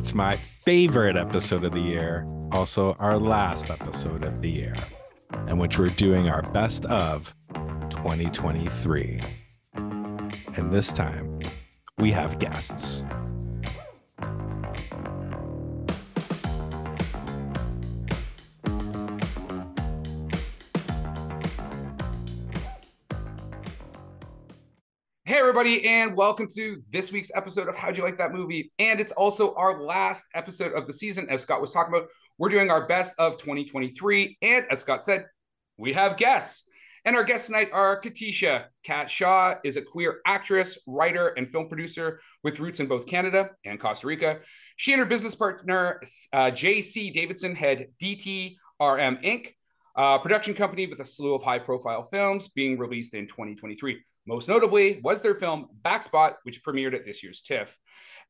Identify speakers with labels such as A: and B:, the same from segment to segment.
A: It's my favorite episode of the year, also our last episode of the year, in which we're doing our best of 2023. And this time, we have guests.
B: Everybody, and welcome to this week's episode of How'd You Like That Movie? And it's also our last episode of the season, as Scott was talking about. We're doing our best of 2023. And as Scott said, we have guests. And our guests tonight are Katisha. Kat Shaw is a queer actress, writer, and film producer with roots in both Canada and Costa Rica. She and her business partner, uh, JC Davidson, head DTRM Inc., a production company with a slew of high profile films being released in 2023. Most notably was their film Backspot, which premiered at this year's TIFF.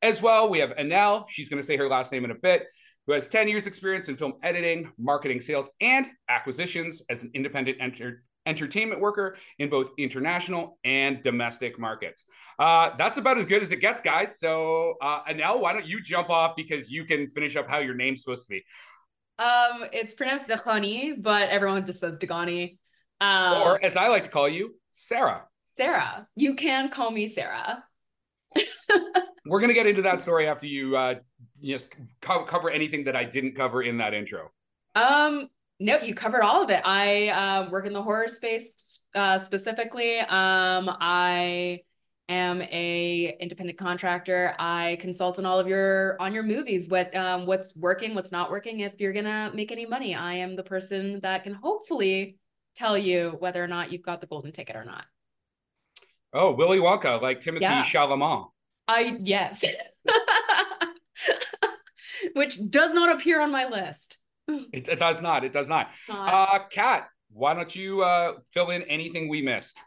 B: As well, we have Anelle, she's going to say her last name in a bit, who has 10 years experience in film editing, marketing, sales, and acquisitions as an independent enter- entertainment worker in both international and domestic markets. Uh, that's about as good as it gets, guys. So, uh, Anelle, why don't you jump off because you can finish up how your name's supposed to be?
C: Um, it's pronounced Dagani, but everyone just says Dagani. Um,
B: or, as I like to call you, Sarah.
C: Sarah. You can call me Sarah.
B: We're gonna get into that story after you uh just co- cover anything that I didn't cover in that intro.
C: Um, no, you covered all of it. I uh, work in the horror space uh, specifically. Um, I am a independent contractor. I consult on all of your on your movies. What um what's working, what's not working. If you're gonna make any money, I am the person that can hopefully tell you whether or not you've got the golden ticket or not.
B: Oh, Willy Wonka, like Timothy
C: Yeah.
B: Chalamet.
C: I yes. Which does not appear on my list.
B: It, it does not. It does not.
C: Not-
B: Uh, Kat, why don't you uh fill in anything we missed?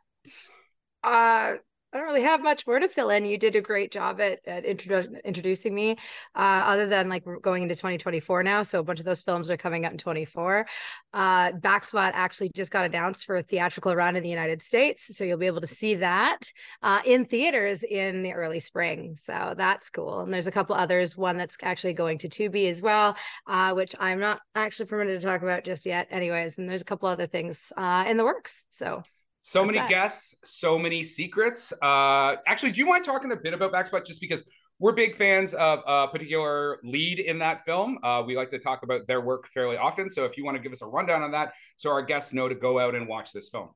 D: Uh, I don't really have much more to fill in. You did a great job at, at introdu- introducing me, uh, other than like going into 2024 now. So a bunch of those films are coming out in 24. Uh, Backspot actually just got announced for a theatrical run in the United States. So you'll be able to see that uh, in theaters in the early spring. So that's cool. And there's a couple others, one that's actually going to Tubi as well, uh, which I'm not actually permitted to talk about just yet. Anyways, and there's a couple other things uh, in the works. So
B: So many
D: that?
B: guests, so many secrets. Uh, actually, do you mind talking a bit about Backspot? Just because we're big fans of a particular lead in that film. Uh, we like to talk about their work fairly often. So if you want to give us a rundown on that, so our guests know to go out and watch this film.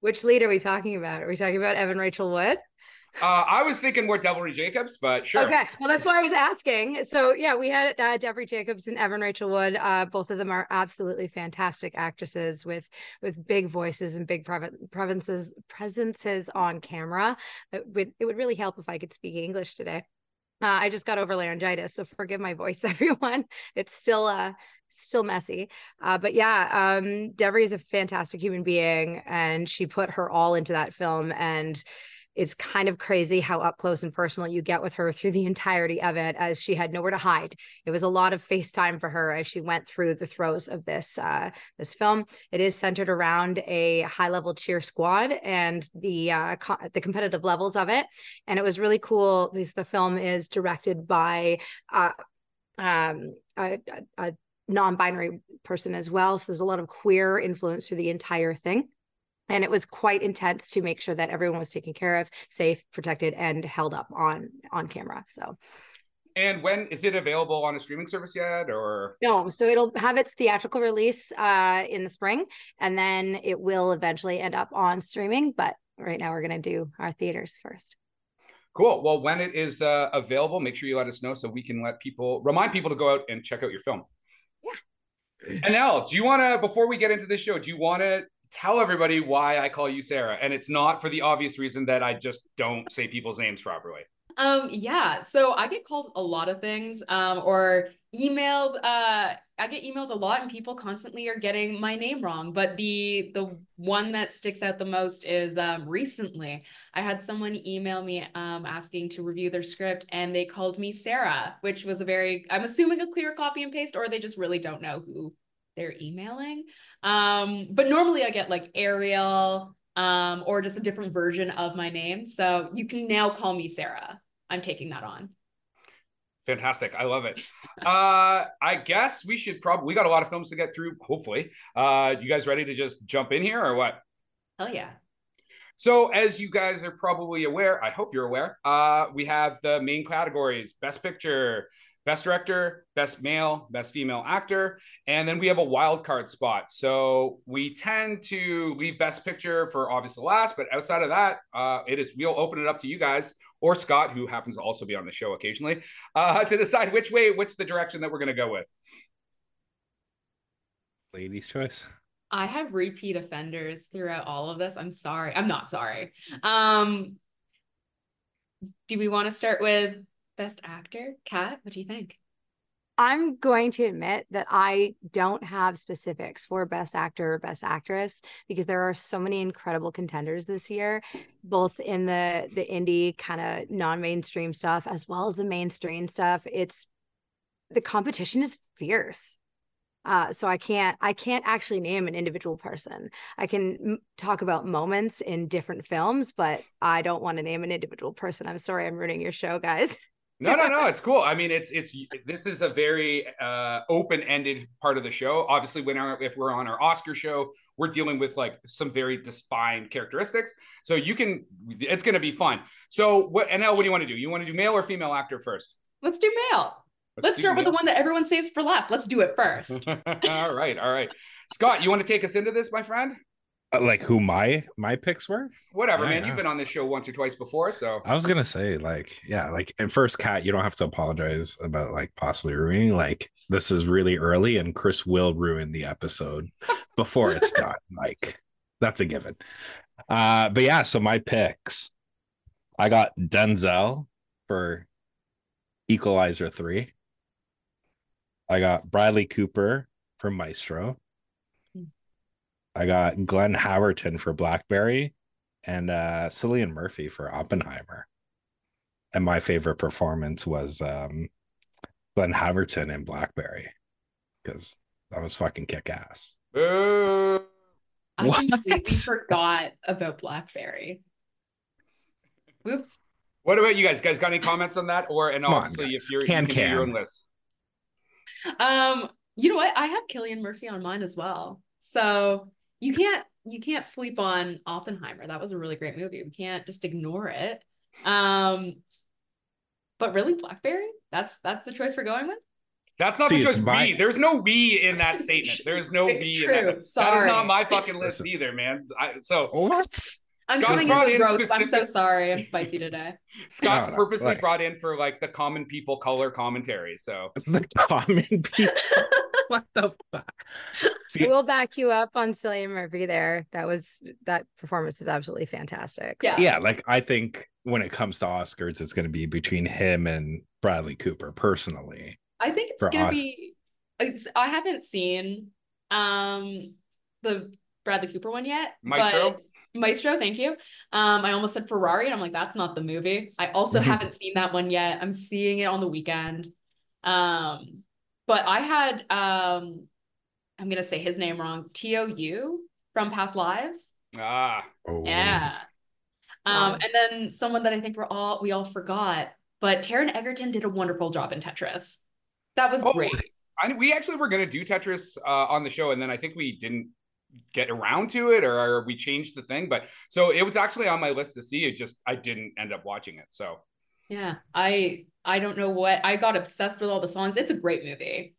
D: which lead are we talking about? Are we talking about Evan Rachel Wood?
B: Uh, I was thinking more Devery Jacobs, but sure.
D: Okay, well that's why I was asking. So yeah, we had uh, Devery Jacobs and Evan Rachel Wood. Uh, both of them are absolutely fantastic actresses with with big voices and big presences presences on camera. It would it would really help if I could speak English today. Uh, I just got over laryngitis, so forgive my voice, everyone. It's still uh still messy. Uh, but yeah, um, Devery is a fantastic human being, and she put her all into that film and it's kind of crazy how up close and personal you get with her through the entirety of it as she had nowhere to hide. It was a lot of facetime for her as she went through the throes of this uh, this film. It is centered around a high level cheer squad and the uh, co- the competitive levels of it. And it was really cool because the film is directed by uh, um, a, a, a non-binary person as well. So there's a lot of queer influence through the entire thing and it was quite intense to make sure that everyone was taken care of safe protected and held up on on camera so
B: And when is it available on a streaming service yet? Or
D: no so it'll have its theatrical release uh in the spring and then it will eventually end up on streaming but right now we're going to do our theaters first
B: cool. Well, when it is uh, available, make sure you let us know so we can let people remind people to go out and check out your film.
D: Yeah.
B: And now, do you want to before we get into this show, do you want to tell everybody why I call you Sarah? And it's not for the obvious reason that I just don't say people's names properly.
C: Um, yeah. So I get called a lot of things, um, or emailed. Uh, I get emailed a lot, and people constantly are getting my name wrong. But the the one that sticks out the most is um, recently I had someone email me um, asking to review their script, and they called me Sarah, which was a very I'm assuming a clear copy and paste, or they just really don't know who they're emailing. Um, but normally I get like Ariel, um, or just a different version of my name. So you can now call me Sarah. I'm taking that on.
B: Fantastic. I love it. Uh, I guess we should probably, we got a lot of films to get through, hopefully. Uh, you guys ready to just jump in here or what?
C: Hell yeah.
B: So, as you guys are probably aware, I hope you're aware, uh, we have the main categories Best Picture, Best Director, Best Male, Best Female Actor, and then we have a wild card spot. So, we tend to leave Best Picture for obviously last, but outside of that, uh, it is we'll open it up to you guys or Scott, who happens to also be on the show occasionally, uh, to decide which way, what's the direction that we're going to go with.
A: Ladies' choice.
C: I have repeat offenders throughout all of this. I'm sorry. I'm not sorry. Um, do we want to start with best actor? Kat, what do you think?
D: I'm going to admit that I don't have specifics for best actor or best actress because there are so many incredible contenders this year, both in the the indie kind of non-mainstream stuff as well as the mainstream stuff. It's the competition is fierce. Uh, so I can't I can't actually name an individual person. I can m- talk about moments in different films, but I don't want to name an individual person. I'm sorry, I'm ruining your show, guys.
B: No, no, no. It's cool. I mean, it's it's this is a very uh, open-ended part of the show. Obviously, when our if we're on our Oscar show, we're dealing with like some very defined characteristics. So you can, it's going to be fun. So what? And now, what do you want to do? You want to do male or female actor first?
C: Let's do male. Let's, Let's start male. with the one that everyone saves for last. Let's do it first.
B: all right, all right. Scott, you want to take us into this, my friend?
A: Uh, like who my my picks were?
B: Whatever yeah, man. Yeah. you've been on this show once or twice before so.
A: I was gonna say like yeah like and first Kat you don't have to apologize about like possibly ruining like this is really early and chris will ruin the episode before it's done like that's a given. Uh but yeah so my picks i got denzel for equalizer 3 i got bradley cooper for maestro I got Glenn Howerton for Blackberry and uh Cillian Murphy for Oppenheimer. And my favorite performance was um Glenn Howerton in Blackberry because that was fucking kick ass.
C: Uh, I what? completely forgot about Blackberry. Oops.
B: What about you guys? Guys, got any comments on that? Or and obviously, on, if you're can, you can, can. your own list.
C: Um, you know what? I have Cillian Murphy on mine as well. So you can't you can't sleep on Oppenheimer. That was a really great movie. We can't just ignore it. Um, but really, Blackberry? That's that's the choice we're going with.
B: That's not See, the choice. My... There's no we in that statement. There's no we in that. Sorry. That is not my fucking list either, man. I, so
A: what?
C: I'm Scott's coming in gross. Specific... I'm so sorry. I'm spicy today.
B: Scott's no, no, purposely like... brought in for like the common people color commentary. So
A: the common people. What the fuck?
D: See, we'll back you up on Cillian Murphy there. That was that performance is absolutely fantastic.
A: Yeah. Yeah. Like I think when it comes to Oscars, it's gonna be between him and Bradley Cooper personally.
C: I think it's gonna Os- be I haven't seen um the Bradley Cooper one yet.
B: Maestro.
C: Maestro, thank you. Um, I almost said Ferrari, and I'm like, that's not the movie. I also mm-hmm. haven't seen that one yet. I'm seeing it on the weekend. Um, but I had um, I'm gonna say his name wrong. Teo Yoo from Past Lives.
B: Ah.
C: Oh. Yeah. Um, and then someone that I think we're all we all forgot, but Taron Egerton did a wonderful job in Tetris. That was oh, great.
B: I, we actually were going to do Tetris uh, on the show, and then I think we didn't get around to it or we changed the thing but so it was actually on my list to see it just i didn't end up watching it so
C: yeah i i don't know what i got obsessed with all the songs it's a great movie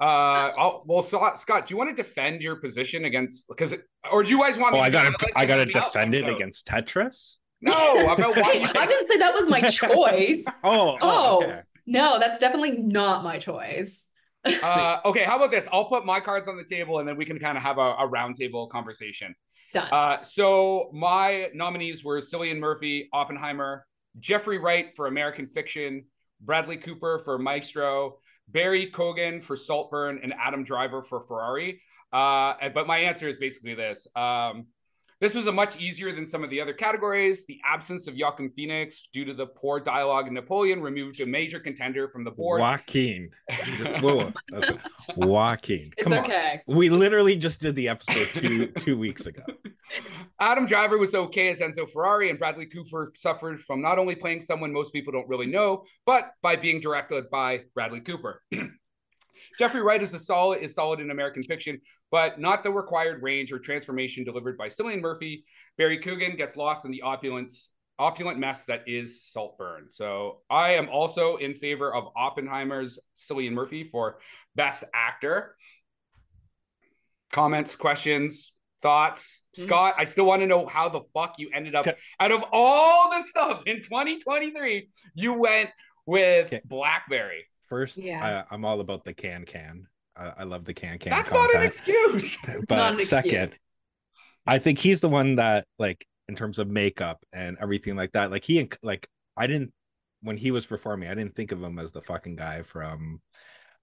B: uh I'll, well scott scott do you want to defend your position against because or do you guys want
A: oh i gotta i gotta defend it against tetris
B: no about why
C: you i didn't say that was my choice oh oh, oh okay. no that's definitely not my choice
B: uh, okay, how about this? I'll put my cards on the table and then we can kind of have a, a roundtable conversation.
C: Done.
B: Uh, so my nominees were Cillian Murphy, Oppenheimer, Jeffrey Wright for American Fiction, Bradley Cooper for Maestro, Barry Keoghan for Saltburn, and Adam Driver for Ferrari. Uh, but my answer is basically this. Um, this was a much easier than some of the other categories. The absence of Joaquin Phoenix due to the poor dialogue in Napoleon removed a major contender from the board.
A: Joaquin. Joaquin.
C: Come it's okay.
A: On. We literally just did the episode two two weeks ago.
B: Adam Driver was okay as Enzo Ferrari, and Bradley Cooper suffered from not only playing someone most people don't really know, but by being directed by Bradley Cooper. Jeffrey Wright is a solid is solid in American fiction, but not the required range or transformation delivered by Cillian Murphy. Barry Keoghan gets lost in the opulence opulent mess that is Saltburn. So I am also in favor of Oppenheimer's Cillian Murphy for Best Actor. Comments, questions, thoughts,
C: Mm.
B: Scott? I still want to know how the fuck you ended up
A: Okay.
B: out of all the stuff in 2023. You went with
A: Okay.
B: Blackberry.
A: First,
D: Yeah.
A: I, I'm all about the can can. I, I love the can can.
B: That's not an excuse.
A: but
C: Not an excuse.
A: second, I think he's the one that like in terms of makeup and everything like that. Like he like I didn't when he was performing, I didn't think of him as the fucking guy from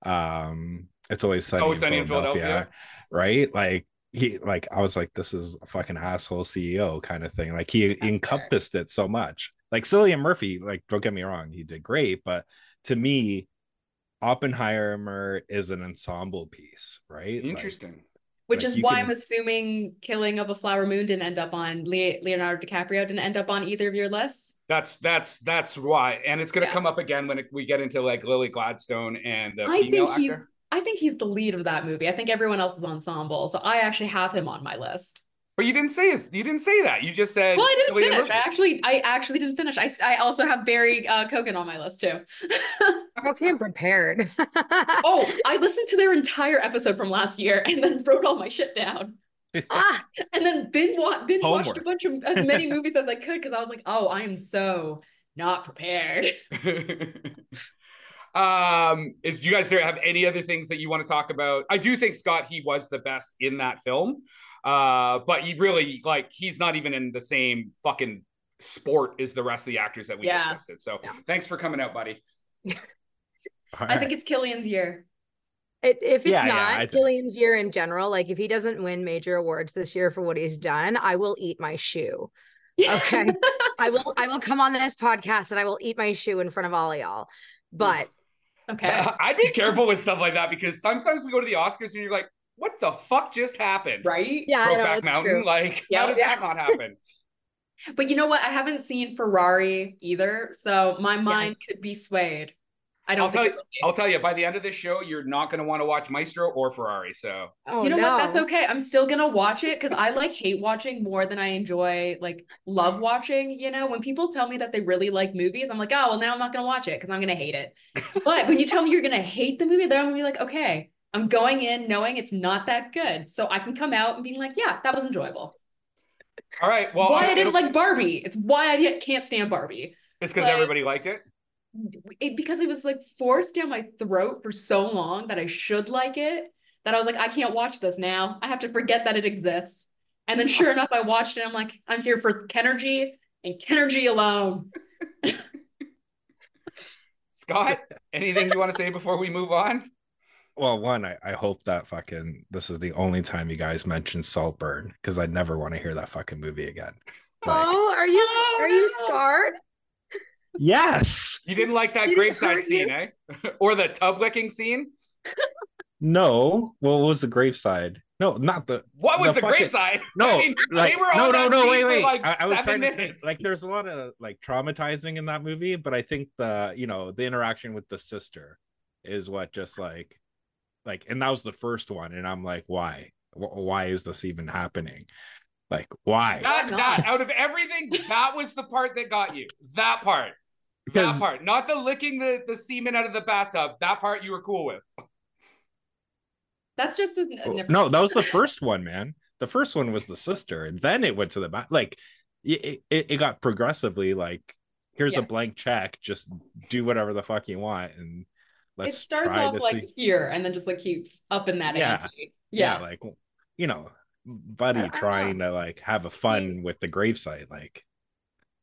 A: um It's Always Sunny,
B: Always
A: in,
B: Sunny in
A: Philadelphia,
B: Philadelphia.
A: right? Like he like I was like, this is a fucking asshole CEO kind of thing. Like he
C: fair.
A: encompassed it so much. Like Cillian Murphy, like don't get me wrong, he did great, but to me, Oppenheimer is an ensemble piece, right? Like,
B: Interesting.
C: Which
A: Like,
C: is why
A: can-
C: I'm assuming Killing of a Flower Moon didn't end up on Le- Leonardo DiCaprio didn't end up on either of your lists.
B: That's that's that's why, and it's gonna
C: Yeah.
B: come up again when it, we get into like Lily Gladstone and the
C: I
B: female
C: think he's
B: actor.
C: I think he's the lead of that movie. I think everyone else is ensemble, so I actually have him on my list.
B: But you didn't say you didn't say that. You just said.
C: Well, I didn't finish. I actually I actually didn't finish. I, I also have Barry uh, Keoghan on my list too.
D: Okay, I'm prepared.
C: oh, I listened to their entire episode from last year and then wrote all my shit down.
D: ah,
C: And then binge, wa- binge watched a bunch of as many movies as I could because I was like, oh, I am so not prepared.
B: um, is do you guys have any other things that you want to talk about? I do think Scott he was the best in that film, uh, but he really like he's not even in the same fucking sport as the rest of the actors that we
C: Yeah.
B: just listed. So
C: Yeah.
B: thanks for coming out, buddy.
C: I think it's Cillian's year.
D: it, if it's
A: Yeah, yeah,
D: not
A: I think-
D: Cillian's year in general, like if he doesn't win major awards this year for what he's done, I will eat my shoe. Okay. I will I will come on this podcast and I will eat my shoe in front of all of y'all. But
C: okay.
B: I'd be careful with stuff like that because sometimes we go to the Oscars and you're like, what the fuck just happened?
C: Right?
D: yeah, I know
B: Brokeback Mountain,
D: true.
B: like
C: Yeah.
B: how did that not happen?
C: But you know what? I haven't seen Ferrari either, so my mind could be swayed. I don't
B: I'll tell you-
C: it will be.
B: I'll tell you, by the end of this show, you're not going to want to watch Maestro or Ferrari. So
D: Oh
C: you know
D: no.
C: what? That's oh, okay. I'm still gonna watch it because I like hate watching more than I enjoy like love watching. You know, when people tell me that they really like movies, I'm like, oh well, now I'm not gonna watch it because I'm gonna hate it. but when you tell me you're gonna hate the movie, then I'm gonna be like, okay, I'm going in knowing it's not that good, so I can come out and be like, yeah, that was enjoyable.
B: all right, well,
C: why I
B: it'll-
C: didn't like Barbie? It's why I can't stand Barbie.
B: it's because
C: like-
B: everybody liked it.
C: it because it was like forced down my throat for so long that I should like it that I was like, I can't watch this now. I have to forget that it exists. And then sure enough, I watched it. I'm like, I'm here for Kenergy and Kenergy alone.
B: Scott, anything you want to say before we move on?
A: Well, one, I, I hope that fucking this is the only time you guys mention Saltburn because I never want to hear that fucking movie again. Like,
D: Oh, are you are you scarred?
A: yes,
B: You didn't like that
D: Did
B: graveside scene, eh? or the tub licking scene?
A: no. Well, what was the graveside? No, not the
B: What was the,
A: The fucking-
B: graveside?
A: no.
B: I mean,
A: like
B: they were
A: no, no, no. Wait, wait.
B: like
A: I, I was
B: seven
A: trying to think. Like, there's a lot of like traumatizing in that movie, but I think the you know the interaction with the sister is what just like like, and that was the first one, and I'm like, why? Why is this even happening? Like, why?
B: that, that
C: not?
B: out of everything, that was the part that got you. That part.
A: Because
B: that part. Not the licking the, the semen out of the bathtub. That part you were cool with.
C: That's just a,
A: Oh,
C: never-
A: no, that was the first one, man. The first one was the sister, and then it went to the back. Like it, it, it got progressively like, here's
C: Yeah.
A: a blank check, just do whatever the fuck you want, and let's
C: it starts
A: try
C: off
A: to
C: like
A: see.
C: here and then just like keeps up in that
A: Yeah.
C: ante.
A: Yeah.
C: Yeah.
A: like you know, buddy
C: I- I
A: trying to like have a fun with the gravesite, like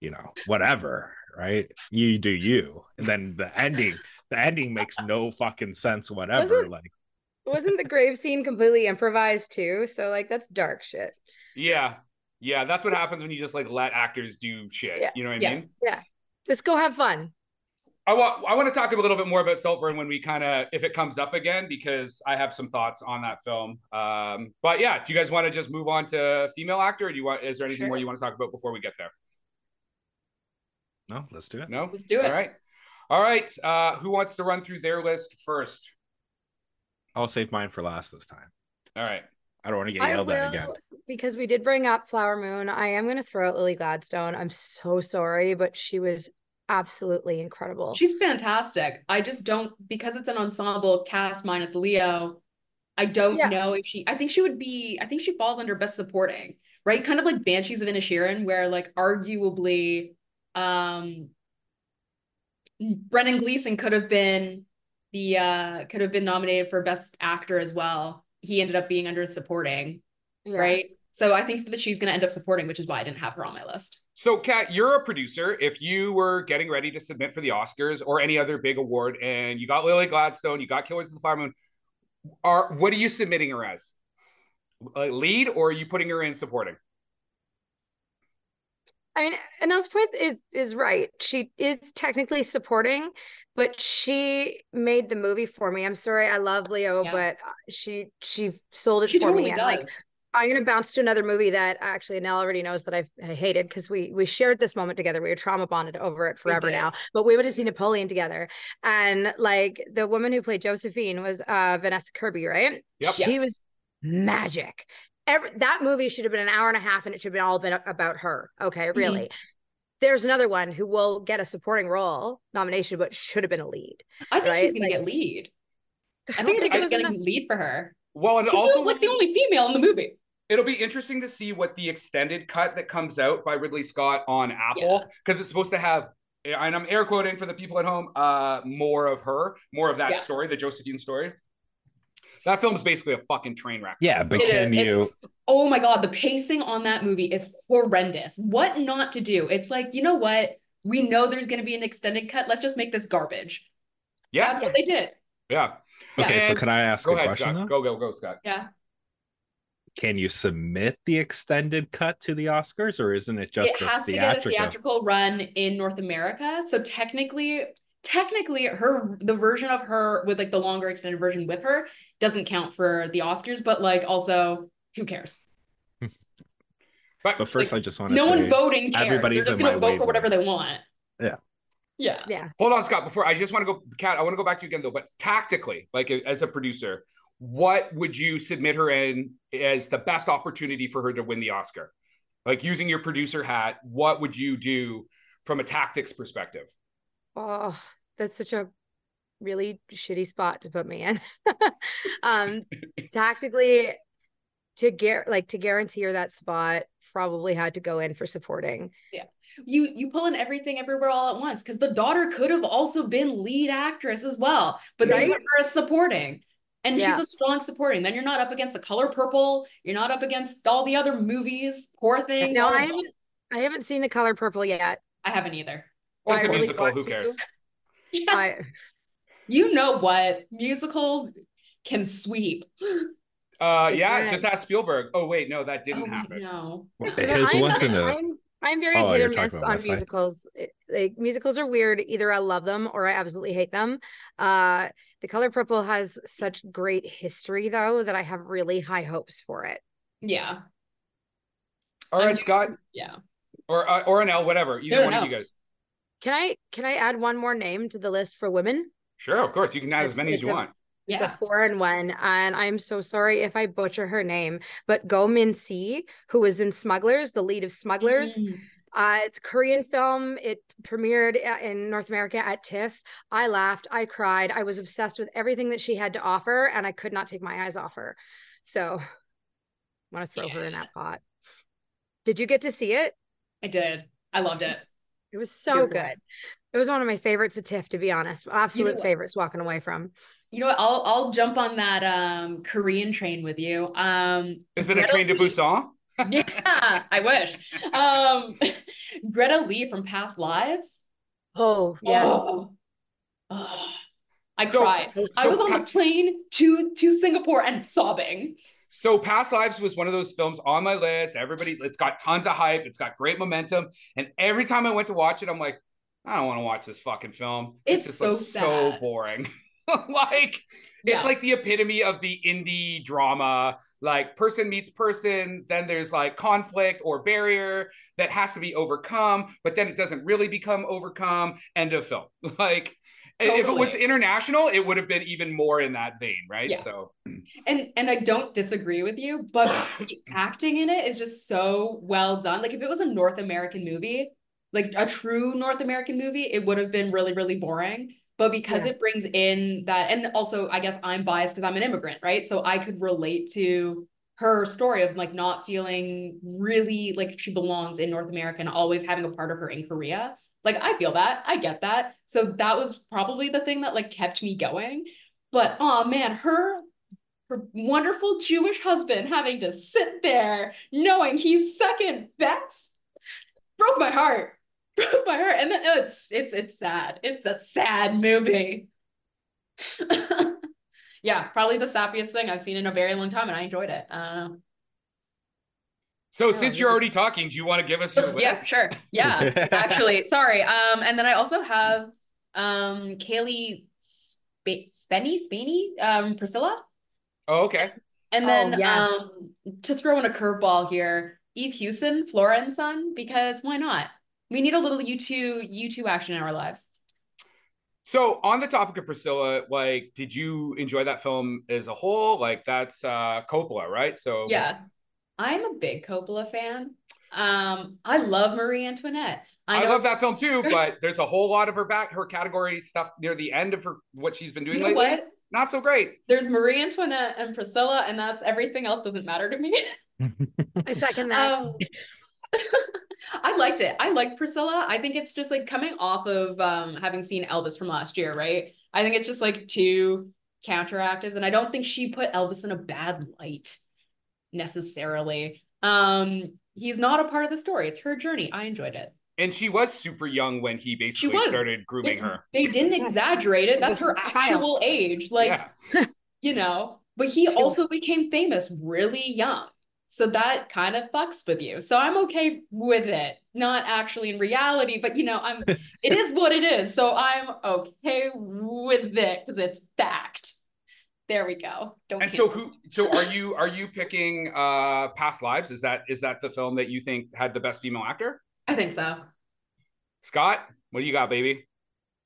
A: you know, whatever, right? You do you, and then the ending. The ending makes no fucking sense, whatever.
D: Wasn't-
A: like,
D: Wasn't the grave scene completely improvised too? So like that's dark shit.
B: Yeah. Yeah, that's what happens when you just like let actors do shit.
D: Yeah.
B: You know what I mean?
C: Yeah.
B: mean?
D: Just go have fun.
B: I want I want to talk a little bit more about Saltburn when we kind of if it comes up again because I have some thoughts on that film. Um, but yeah, do you guys want to just move on to female actor? Or do you want? Is there anything
C: Sure.
B: more you want to talk about before we get there?
A: No, let's do it.
B: No,
C: Let's do it.
B: All right, all right. Uh, who wants to run through their list first?
A: I'll save mine for last this time.
B: All right.
A: I don't want to get yelled at again.
D: because we did bring up Flower Moon. I am going to throw out Lily Gladstone. I'm so sorry, but she was absolutely incredible.
C: She's fantastic. I just don't because it's an ensemble cast minus Leo. I don't
D: Yeah.
C: know if she. I think she would be. I think she falls under best supporting, right? Kind of like Banshees of Inisherin, where like arguably, um, Brendan Gleeson could have been the uh could have been nominated for best actor as well. He ended up being under supporting,
D: Yeah.
C: right? So I think that she's going to end up supporting, which is why I didn't have her on my list.
B: So, Kat, you're a producer. If you were getting ready to submit for the Oscars or any other big award, and you got Lily Gladstone, you got Killers of the Flower Moon, are what are you submitting her as? Like lead, or are you putting her in supporting?
D: I mean, Anna's point is is right. She is technically supporting, but she made the movie for me. I'm sorry, I love Leo,
C: Yeah.
D: but uh, she she sold it
C: She
D: for
C: totally
D: me.
C: Does.
D: like I'm gonna bounce to another movie that actually Nell already knows that I've, I hated because we we shared this moment together. We were trauma bonded over it forever now. But we went to see Napoleon together, and like the woman who played Josephine was uh Vanessa Kirby, right?
B: Yep.
D: She was magic. Every, that movie should have been an hour and a half, and it should have been all been about her. Okay, really. There's another one who will get a supporting role nomination, but should have been a lead.
C: I think
D: right?
C: she's going
D: Like,
C: to get lead. I
D: don't
C: think,
D: think
C: they're
D: it was
C: going to
D: enough-
C: lead for her.
B: Well, and also
C: like the only female in the movie.
B: it'll be interesting to see what the extended cut that comes out by Ridley Scott on Apple because it's supposed to have, and I'm air quoting for the people at home, uh, more of her, more of that
C: Yeah.
B: story, the Josephine story. That film is basically a fucking train wreck.
A: Yeah, but
C: It
A: can
C: is. It's-
A: you?
C: Oh my god, the pacing on that movie is horrendous. What not to do? It's like, you know what? We know there's going to be an extended cut. Let's just make this garbage.
B: yeah,
C: That's what they did.
B: Yeah.
A: Okay, so can I ask
B: Go
A: a
B: ahead,
A: question
B: Scott.
A: though?
B: Go, go, go, Scott.
C: Yeah.
A: Can you submit the extended cut to the Oscars, or isn't it just
C: it
A: a
C: has to get a
A: theatrical?
C: theatrical run in North America. So technically, technically her the version of her with like the longer extended version with her doesn't count for the Oscars, but like also who cares?
B: But,
A: But first,
C: Like,
A: I just want to
C: No
A: say,
C: one voting cares.
A: everybody's
C: They're just
A: in
C: gonna
A: my
C: vote for whatever they want.
A: Yeah.
C: Yeah.
D: Yeah.
B: hold on, Scott. Before I just want to go, Kat, I want to go back to you again though. But tactically, like as a producer, what would you submit her in as the best opportunity for her to win the Oscar? Like using your producer hat, what would you do from a tactics perspective?
D: Oh, that's such a really shitty spot to put me in. um, tactically, to get like to guarantee her that spot, probably had to go in for supporting.
C: You you pull in everything everywhere all at once because the daughter could have also been lead actress as well, but they
D: Right.
C: put her as supporting. And she's a strong supporting. Then you're not up against the color purple. You're not up against all the other movies, poor things.
D: No, I haven't. I haven't seen the color purple yet.
C: I haven't either.
B: Or It's
D: I
B: a
D: really
B: musical. Who cares?
C: Yeah.
D: I,
C: You know what? Musicals can sweep.
B: Uh,
D: They
B: yeah,
D: can.
B: just ask Spielberg. Oh wait, no, that didn't
C: Oh,
B: happen.
C: No.
A: Well,
D: But
A: His
D: I'm,
A: wasn't a.
D: I'm, I'm very
A: Oh,
D: hit
A: you're
D: or miss on musicals. It- Like musicals are weird. Either I love them or I absolutely hate them. Uh, The Color Purple has such great history though that I have really high hopes for it.
C: Yeah.
B: All right, I'm Scott,
C: Yeah.
B: or uh, or an L, whatever. Either
C: No,
B: one of you guys.
D: Can I can I add one more name to the list for women?
B: Sure, of course. You can add as many as you
D: a-
B: want.
D: It's
C: Yeah.
D: a four and one, and I'm so sorry if I butcher her name, but Go Min Si, who was in Smugglers, the lead of Smugglers.
C: Mm.
D: Uh, it's a Korean film. It premiered in North America at TIFF. I laughed. I cried. I was obsessed with everything that she had to offer, and I could not take my eyes off her. So, I want to throw her in that pot. Did you get to see it?
C: I did. I loved it.
D: It was so good. It was one of my favorites at TIFF, to be honest. Absolute
C: what?
D: favorites walking away from.
C: You know what? I'll I'll jump on that um Korean train with you. Um
B: Is it a
C: Greta
B: train to Busan?
C: Yeah, I wish. Um Greta Lee from Past Lives.
D: Oh, yes.
C: Oh. Oh. I
B: So-
C: cried. I was on
B: Pa-
C: the plane to to Singapore and sobbing.
B: So Past Lives was one of those films on my list. Everybody, it's got tons of hype. It's got great momentum. And every time I went to watch it, I'm like, I don't want to watch this fucking film.
C: It's
B: this just
C: so
B: looks so boring. like
C: Yeah.
B: it's like the epitome of the indie drama. Like person meets person, then there's like conflict or barrier that has to be overcome, but then it doesn't really become overcome. End of film. Like if it was international, it would have been even more in that vein, right?
C: Yeah.
B: So
C: and and I don't disagree with you, but the acting in it is just so well done. Like if it was a North American movie, like a true North American movie, it would have been really really boring. But because
D: Yeah.
C: it brings in that, and also I guess I'm biased because I'm an immigrant, right? So I could relate to her story of like not feeling really like she belongs in North America and always having a part of her in Korea. Like I feel that, I get that. So that was probably the thing that like kept me going. But oh man, her her wonderful Jewish husband having to sit there knowing he's second best broke my heart. Broke her. And then oh, it's it's it's sad. It's a sad movie. yeah, probably the sappiest thing I've seen in a very long time, and I enjoyed it. I don't know.
B: so
D: Oh,
B: since you're already talking, do you want to give us your list?
C: Yeah, sure. Yeah, actually, sorry. Um, and then I also have um Cailee Sp- Spenny, Spaney, um, Priscilla.
B: Oh, okay.
C: And
D: Oh,
C: then
D: yeah.
C: um to throw in a curveball here, Eve Hewson, Flora and Son, because why not? We need a little U2 you two action in our lives.
B: So on the topic of Priscilla, like, did you enjoy that film as a whole? Like, that's uh Coppola, right? So
C: Yeah. I'm a big Coppola fan. Um, I love Marie Antoinette.
B: I,
C: know
B: love that film too, but there's a whole lot of her back, her category stuff near the end of her what she's been doing
C: you know
B: lately.
C: what?
B: Not so great.
C: There's Marie Antoinette and Priscilla, and that's everything else doesn't matter to me.
D: I second that.
C: Um, I liked it. I liked Priscilla. I think it's just like coming off of um having seen Elvis from last year, right? I think it's just like two counteractives, and I don't think she put Elvis in a bad light necessarily. Um, he's not a part of the story. It's her journey. I enjoyed it.
B: And she was super young when he basically started grooming
C: It-
B: her.
C: They didn't exaggerate it. That's her
D: Child.
C: actual age. Like,
B: yeah.
C: you know, but he also became famous really young. So that kind of fucks with you. So I'm okay with it. Not actually in reality, but you know, I'm it is what it is. So I'm okay with it because it's fact. There we go. Don't
B: And so who so are you are you picking uh past lives? Is that is that the film that you think had the best female actor?
C: I think so.
B: Scott, what do you got, baby?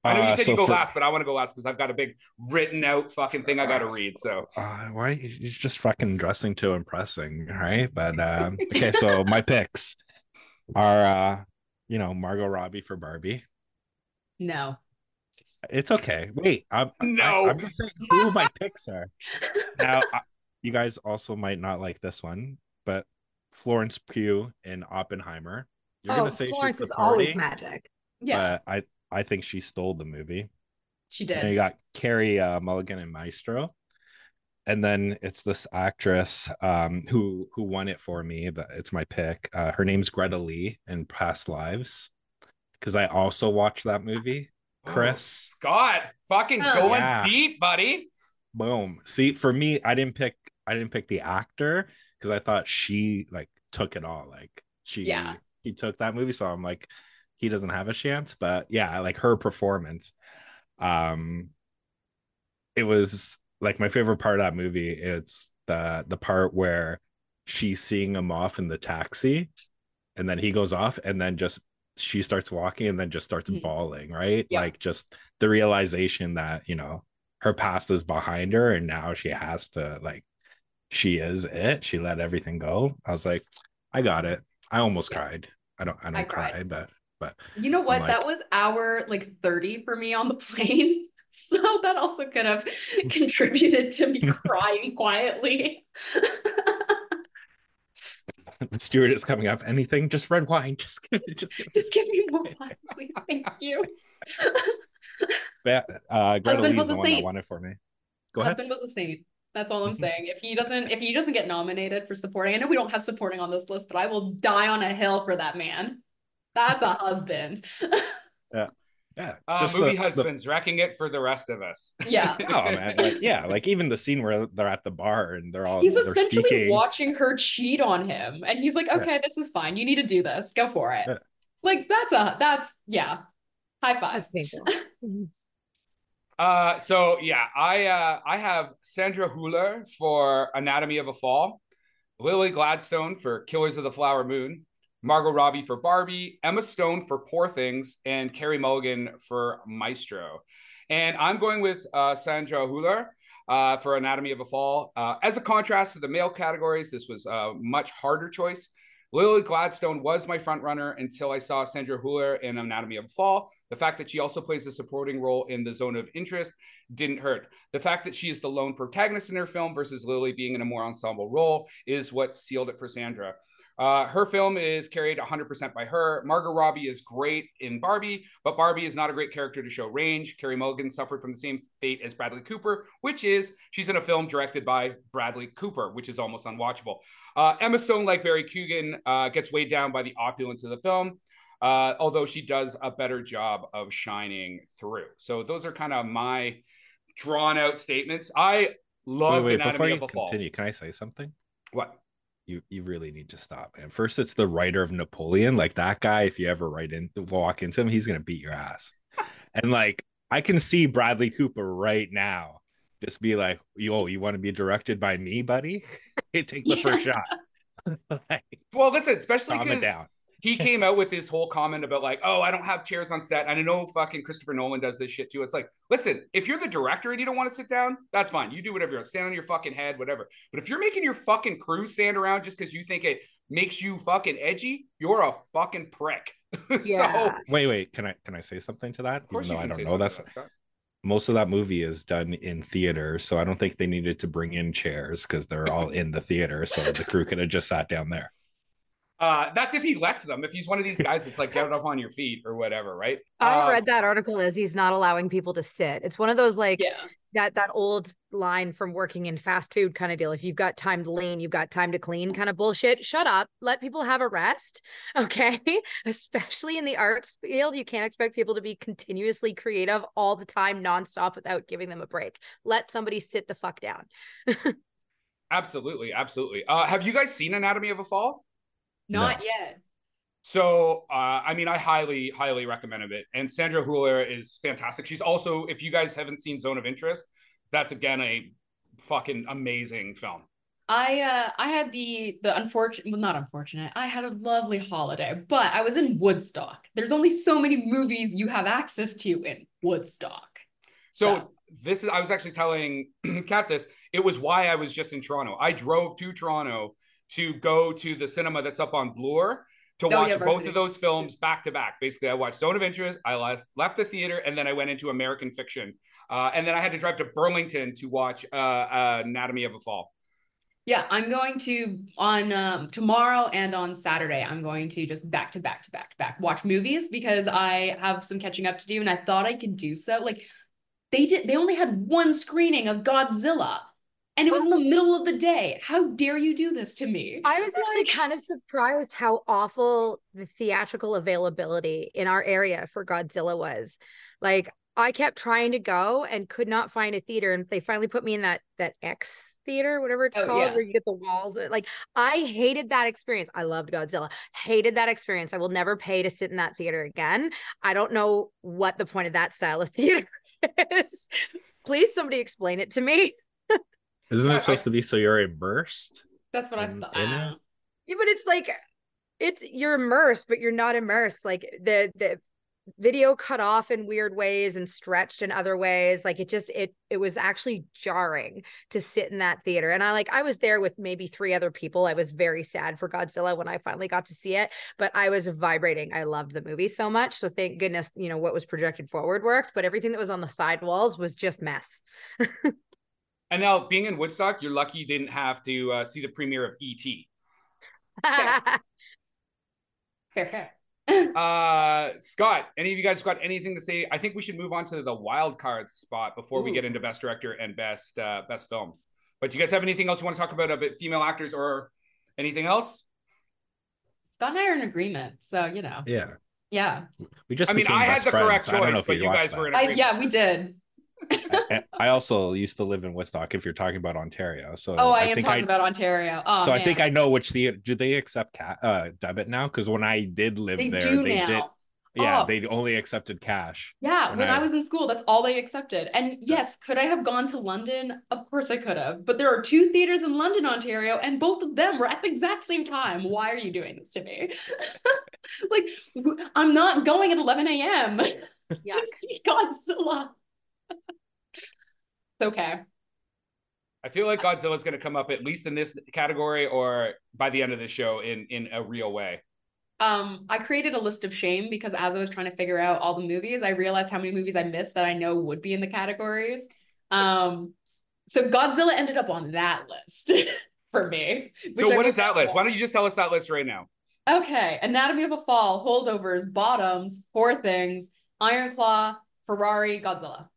B: I know you
A: Uh,
B: said
A: so
B: you go
A: for-
B: last, but I want to go last because I've got a big written out fucking thing I got to read. So
A: Uh, why you're just fucking dressing too impressing, right? But um, okay, so my picks are uh, you know, Margot Robbie for Barbie.
C: No.
A: It's okay. Wait, I'm
B: No.
A: I, am just saying who my picks are. Now, I, you guys also might not like this one, but Florence Pugh in Oppenheimer. You're
D: oh,
A: gonna say
D: Florence
A: she's
D: is
A: party,
D: always magic.
C: Yeah,
A: but I I think she stole the movie.
C: she
A: And you got Carey uh, Mulligan and Maestro, and then it's this actress um, who who won it for me. That it's my pick. Uh, her name's Greta Lee in Past Lives, because I also watched that movie. Chris.
B: Oh, Scott, fucking
C: Oh.
B: going
A: Yeah.
B: deep, buddy.
A: Boom. See, for me, I didn't pick. I didn't pick the actor because I thought she like took it all. Like she,
C: Yeah.
A: he took that movie. So I'm like, he doesn't have a chance. But yeah, like her performance. Um, it was like my favorite part of that movie. It's the the part where she's seeing him off in the taxi, and then he goes off, and then just she starts walking, and then just starts
C: Mhm.
A: bawling. Right,
C: Yeah.
A: like just the realization that you know her past is behind her and now she has to like she is it she let everything go i was like i got it i almost
C: Yeah.
A: cried i don't i don't
C: I
A: cry
C: cried.
A: but but
C: You know what?
A: like-
C: that was hour like 30 for me on the plane. So that also could have contributed to me crying quietly.
A: Stuart is coming up anything just red wine just give me just, give me-
C: Just give me more wine, please. Thank you.
A: But, uh greta
C: Husband
A: lee's
C: was
A: the one that won it for me go ahead
C: Husband was a saint. That's all I'm
A: Mhm.
C: saying. If he doesn't, if he doesn't get nominated for supporting, I know we don't have supporting on this list, but I will die on a hill for that man. That's a husband.
A: yeah
B: Uh, movie
A: the- the-
B: husbands wrecking it for the rest of us.
C: yeah.
A: oh man like yeah like even the scene where they're at the bar and they're all
C: He's
A: they're
C: essentially
A: speaking
C: watching her cheat on him, and he's like,
A: Yeah.
C: "Okay, this is fine. You need to do this. Go for it."
A: Yeah.
C: Like that's a that's yeah. High five.
D: That's painful.
B: Uh, so yeah, I uh, I have Sandra Hüller for Anatomy of a Fall, Lily Gladstone for Killers of the Flower Moon, Margot Robbie for Barbie, Emma Stone for Poor Things, and Carey Mulligan for Maestro. And I'm going with uh, Sandra Hüller uh, for Anatomy of a Fall. Uh, as a contrast to the male categories, this was a much harder choice. Lily Gladstone was my front runner until I saw Sandra Hüller in Anatomy of a Fall. The fact that she also plays a supporting role in The Zone of Interest didn't hurt. The fact that she is the lone protagonist in her film versus Lily being in a more ensemble role is what sealed it for Sandra. Uh, her film is carried 100% by her. Margot Robbie is great in Barbie, but Barbie is not a great character to show range. Carey Mulligan suffered from the same fate as Bradley Cooper, which is she's in a film directed by Bradley Cooper, which is almost unwatchable. Uh, Emma Stone, like Barry Keoghan, uh, gets weighed down by the opulence of the film, uh, although she does a better job of shining through. So those are kind of my drawn out statements. I love
A: wait, wait, before
B: Anatomy
A: you
B: of a Fall.
A: continue, can I say something?
B: What?
A: You you really need to stop, man. First, it's the writer of Napoleon. Like that guy, if you ever write in walk into him, he's gonna beat your ass. And like I can see Bradley Cooper right now just be like, yo, you want to be directed by me, buddy? Take the first shot. like,
B: Well, listen, especially
A: calm it down.
B: He came out with his whole comment about like, oh, I don't have chairs on set. And I know fucking Christopher Nolan does this shit too. It's like, listen, if you're the director and you don't want to sit down, that's fine. You do whatever you want. Stand on your fucking head, whatever. But if you're making your fucking crew stand around just because you think it makes you fucking edgy, you're a fucking prick.
D: Yeah.
B: so
A: Wait, wait. Can I can I say something to that?
B: of course
A: Even
B: you
A: though I don't know that's
B: that.
A: most of that movie is done in theater, so I don't think they needed to bring in chairs because they're all in the theater. So the crew could have just sat down there.
B: Uh, that's if he lets them. If he's one of these guys that's like get up on your feet or whatever, right?
D: I
B: Uh,
D: read that article as he's not allowing people to sit. It's one of those like
C: Yeah.
D: that that old line from working in fast food kind of deal. If you've got time to lean, you've got time to clean kind of bullshit. Shut up. Let people have a rest. Okay. Especially in the arts field, you can't expect people to be continuously creative all the time, nonstop without giving them a break. Let somebody sit the fuck down.
B: Absolutely, absolutely. Uh, have you guys seen Anatomy of a Fall?
C: Not
A: No.
C: yet.
B: So, uh, I mean, I highly, highly recommend it. And Sandra Hüller is fantastic. She's also, if you guys haven't seen Zone of Interest, that's again a fucking amazing film.
C: I uh I had the the unfortunate well not unfortunate. I had a lovely holiday, but I was in Woodstock. There's only so many movies you have access to in Woodstock.
B: So
C: Yeah.
B: this is, I was actually telling Kat this. It was why I was just in Toronto. I drove to Toronto to go to the cinema that's up on Bloor to
C: Oh, yeah,
B: watch both of those films back to back. Basically, I watched Zone of Interest. I left, left the theater and then I went into American Fiction. Uh, and then I had to drive to Burlington to watch uh, uh, Anatomy of a Fall.
C: Yeah, I'm going to on um, tomorrow and on Saturday. I'm going to just back to back to back to back watch movies because I have some catching up to do, and I thought I could do so. Like they did, they only had one screening of Godzilla, and it was in the oh. middle of the day. How dare you do this to me?
D: I was actually kind of surprised how awful the theatrical availability in our area for Godzilla was. Like I kept trying to go and could not find a theater, and they finally put me in that that X theater, whatever it's
C: Oh,
D: called,
C: yeah.
D: where you get the walls. Uh, like I hated that experience. I loved Godzilla. Hated that experience. I will never pay to sit in that theater again. I don't know what the point of that style of theater is. Please, somebody explain it to me.
A: Isn't
B: I-
A: it supposed to be so you're immersed?
C: That's what I thought.
A: in it?
C: Uh,
D: Yeah, but it's like it's you're immersed, but you're not immersed. Like the the video cut off in weird ways and stretched in other ways. Like it just it it was actually jarring to sit in that theater. And I like I was there with maybe three other people. I was very sad for Godzilla when I finally got to see it, but I was vibrating. I loved the movie so much. So thank goodness, you know, what was projected forward worked, but everything that was on the side walls was just mess.
B: And now, being in Woodstock, you're lucky you didn't have to uh, see the premiere of E.T.
C: fair, fair.
B: Uh, Scott, any of you guys got anything to say? I think we should move on to the wild card spot before we get into best director and best uh, best film. But do you guys have anything else you want to talk about about female actors or anything else?
C: Scott and I are in agreement, so you know,
A: Yeah.
C: yeah.
A: We just
B: I mean, I had the
A: friends.
B: correct
A: I
B: choice, but
A: you'd
B: you
A: watch
B: guys
A: that.
B: were in
C: I,
B: agreement.
C: yeah, we did.
A: I- I also used to live in Woodstock. If you're talking about Ontario, so
C: Oh, I, am
A: think
C: talking
A: I,
C: about Ontario. Oh,
A: so I think I know which the do they accept ca- uh, debit now? Because when I did live
C: they
A: there,
C: do
A: they
C: now.
A: did. Yeah,
C: Oh.
A: they only accepted cash.
C: Yeah,
A: When
C: when
A: I-
C: I was in school, that's all they accepted. And yes, could I have gone to London? Of course I could have. But there are two theaters in London, Ontario, and both of them were at the exact same time. Why are you doing this to me? like, I'm not going at 11 a.m. to see Godzilla. It's okay.
B: I feel like Godzilla's going to come up at least in this category or by the end of the show in in a real way.
C: Um, I created a list of shame because as I was trying to figure out all the movies, I realized how many movies I missed that I know would be in the categories. Um, so Godzilla ended up on that list for me.
B: So what is that list? Why don't you just tell us that list right now?
C: Okay, Anatomy of a Fall, Holdovers, Bottoms, Poor Things, Iron Claw, Ferrari, Godzilla.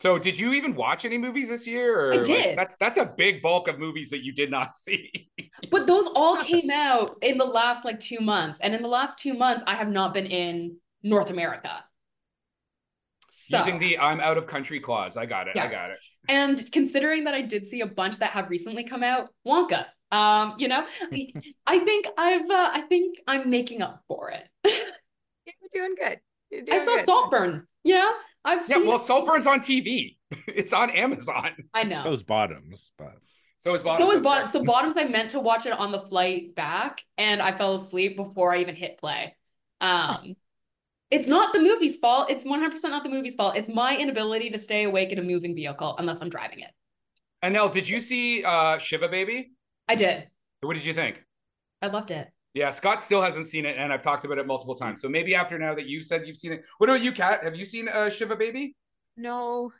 B: So did you even watch any movies this year? Or
C: I
B: like,
C: did.
B: that's that's a big bulk of movies that you did not see.
C: But those all came out in the last like two months. And in the last two months, I have not been in North America. So,
B: Using the I'm out of country clause. I got it. I got it.
C: and considering that I did see a bunch that have recently come out, Wonka. Um, you know, I think I've uh, I think I'm making up for it.
D: You're doing good. You're
C: I saw
D: good.
C: Saltburn, you know? I've
B: Yeah,
C: seen
B: well,
C: it.
B: Saltburn's on TV. It's on Amazon.
C: I know.
A: Those bottoms, but
B: So is bottoms.
C: So was bottom. So bottoms. I meant to watch it on the flight back, and I fell asleep before I even hit play. Um, it's not the movie's fault. It's one hundred percent not the movie's fault. It's my inability to stay awake in a moving vehicle unless I'm driving it.
B: Anel, did you see uh Shiva Baby?
C: I did.
B: What did you think?
C: I loved it.
B: Yeah, Scott still hasn't seen it, and I've talked about it multiple times. So maybe after now that you said you've seen it, what about you, Kat? Have you seen uh, Shiva Baby?
D: No.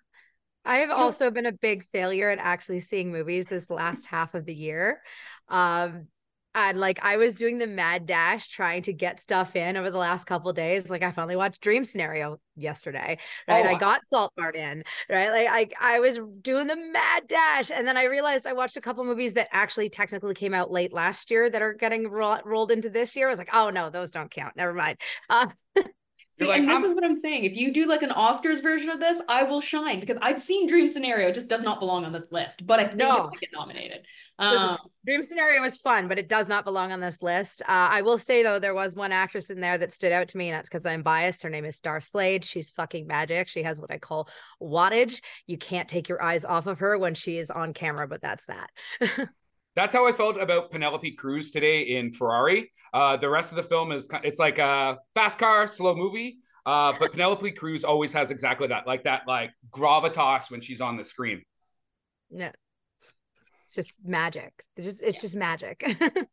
D: I have also been a big failure at actually seeing movies this last half of the year. Um, and like I was doing the mad dash trying to get stuff in over the last couple days. Like I finally watched Dream Scenario yesterday, right?
C: Oh,
D: I got Saltburn in, right? Like I I was doing the mad dash, and then I realized I watched a couple movies that actually technically came out late last year that are getting ro- rolled into this year. I was like, oh no, those don't count. Never mind. Uh,
C: See,
B: like,
C: and this
B: I'm-
C: is what I'm saying. If you do like an Oscars version of this, I will shine because I've seen Dream Scenario. It just does not belong on this list, but I think it
D: No.
C: might get nominated.
D: Listen,
C: Um,
D: Dream Scenario was fun, but it does not belong on this list. Uh, I will say though, there was one actress in there that stood out to me, and that's because I'm biased. Her name is Star Slade. She's fucking magic. She has what I call wattage. You can't take your eyes off of her when she is on camera, but that's that.
B: That's how I felt about Penelope Cruz today in Ferrari. Uh, the rest of the film is it's like a fast car, slow movie. Uh, but Penelope Cruz always has exactly that, like that, like gravitas when she's on the screen.
D: no, it's just magic. It's just it's just magic.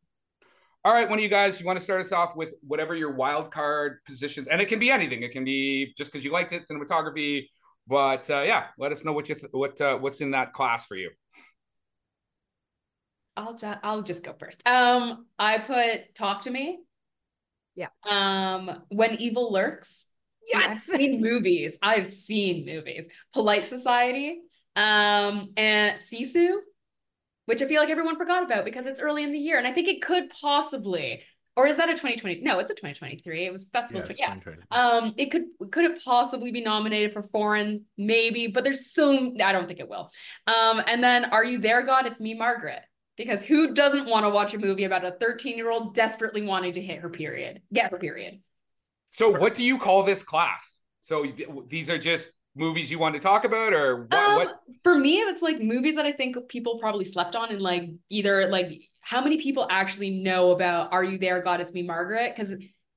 B: All right, one of you guys, you want to start us off with whatever your wild card positions, and it can be anything. It can be just because you liked it, cinematography. But uh, yeah, let us know what you th- what uh, what's in that class for you.
C: I'll just I'll just go first. Um, I put Talk to Me.
D: Yeah.
C: Um, When Evil Lurks. See, I've seen movies. I've seen movies. Polite Society. Um, and Sisu, which I feel like everyone forgot about because it's early in the year, and I think it could possibly, or is that a 2020? No, it's a 2023. It was festivals.
A: yeah,
C: but
A: it's
C: yeah. Um, it could could it possibly be nominated for foreign? Maybe, but there's so I don't think it will. Um, and then Are You There, God? It's me, Margaret. Because who doesn't want to watch a movie about a 13 year old desperately wanting to hit her period, get her period?
B: So, what do you call this class? So, these are just movies you want to talk about, or what?
C: Um,
B: what?
C: For me, it's like movies that I think people probably slept on, and like either like how many people actually know about Are You There, God? It's me, Margaret? Because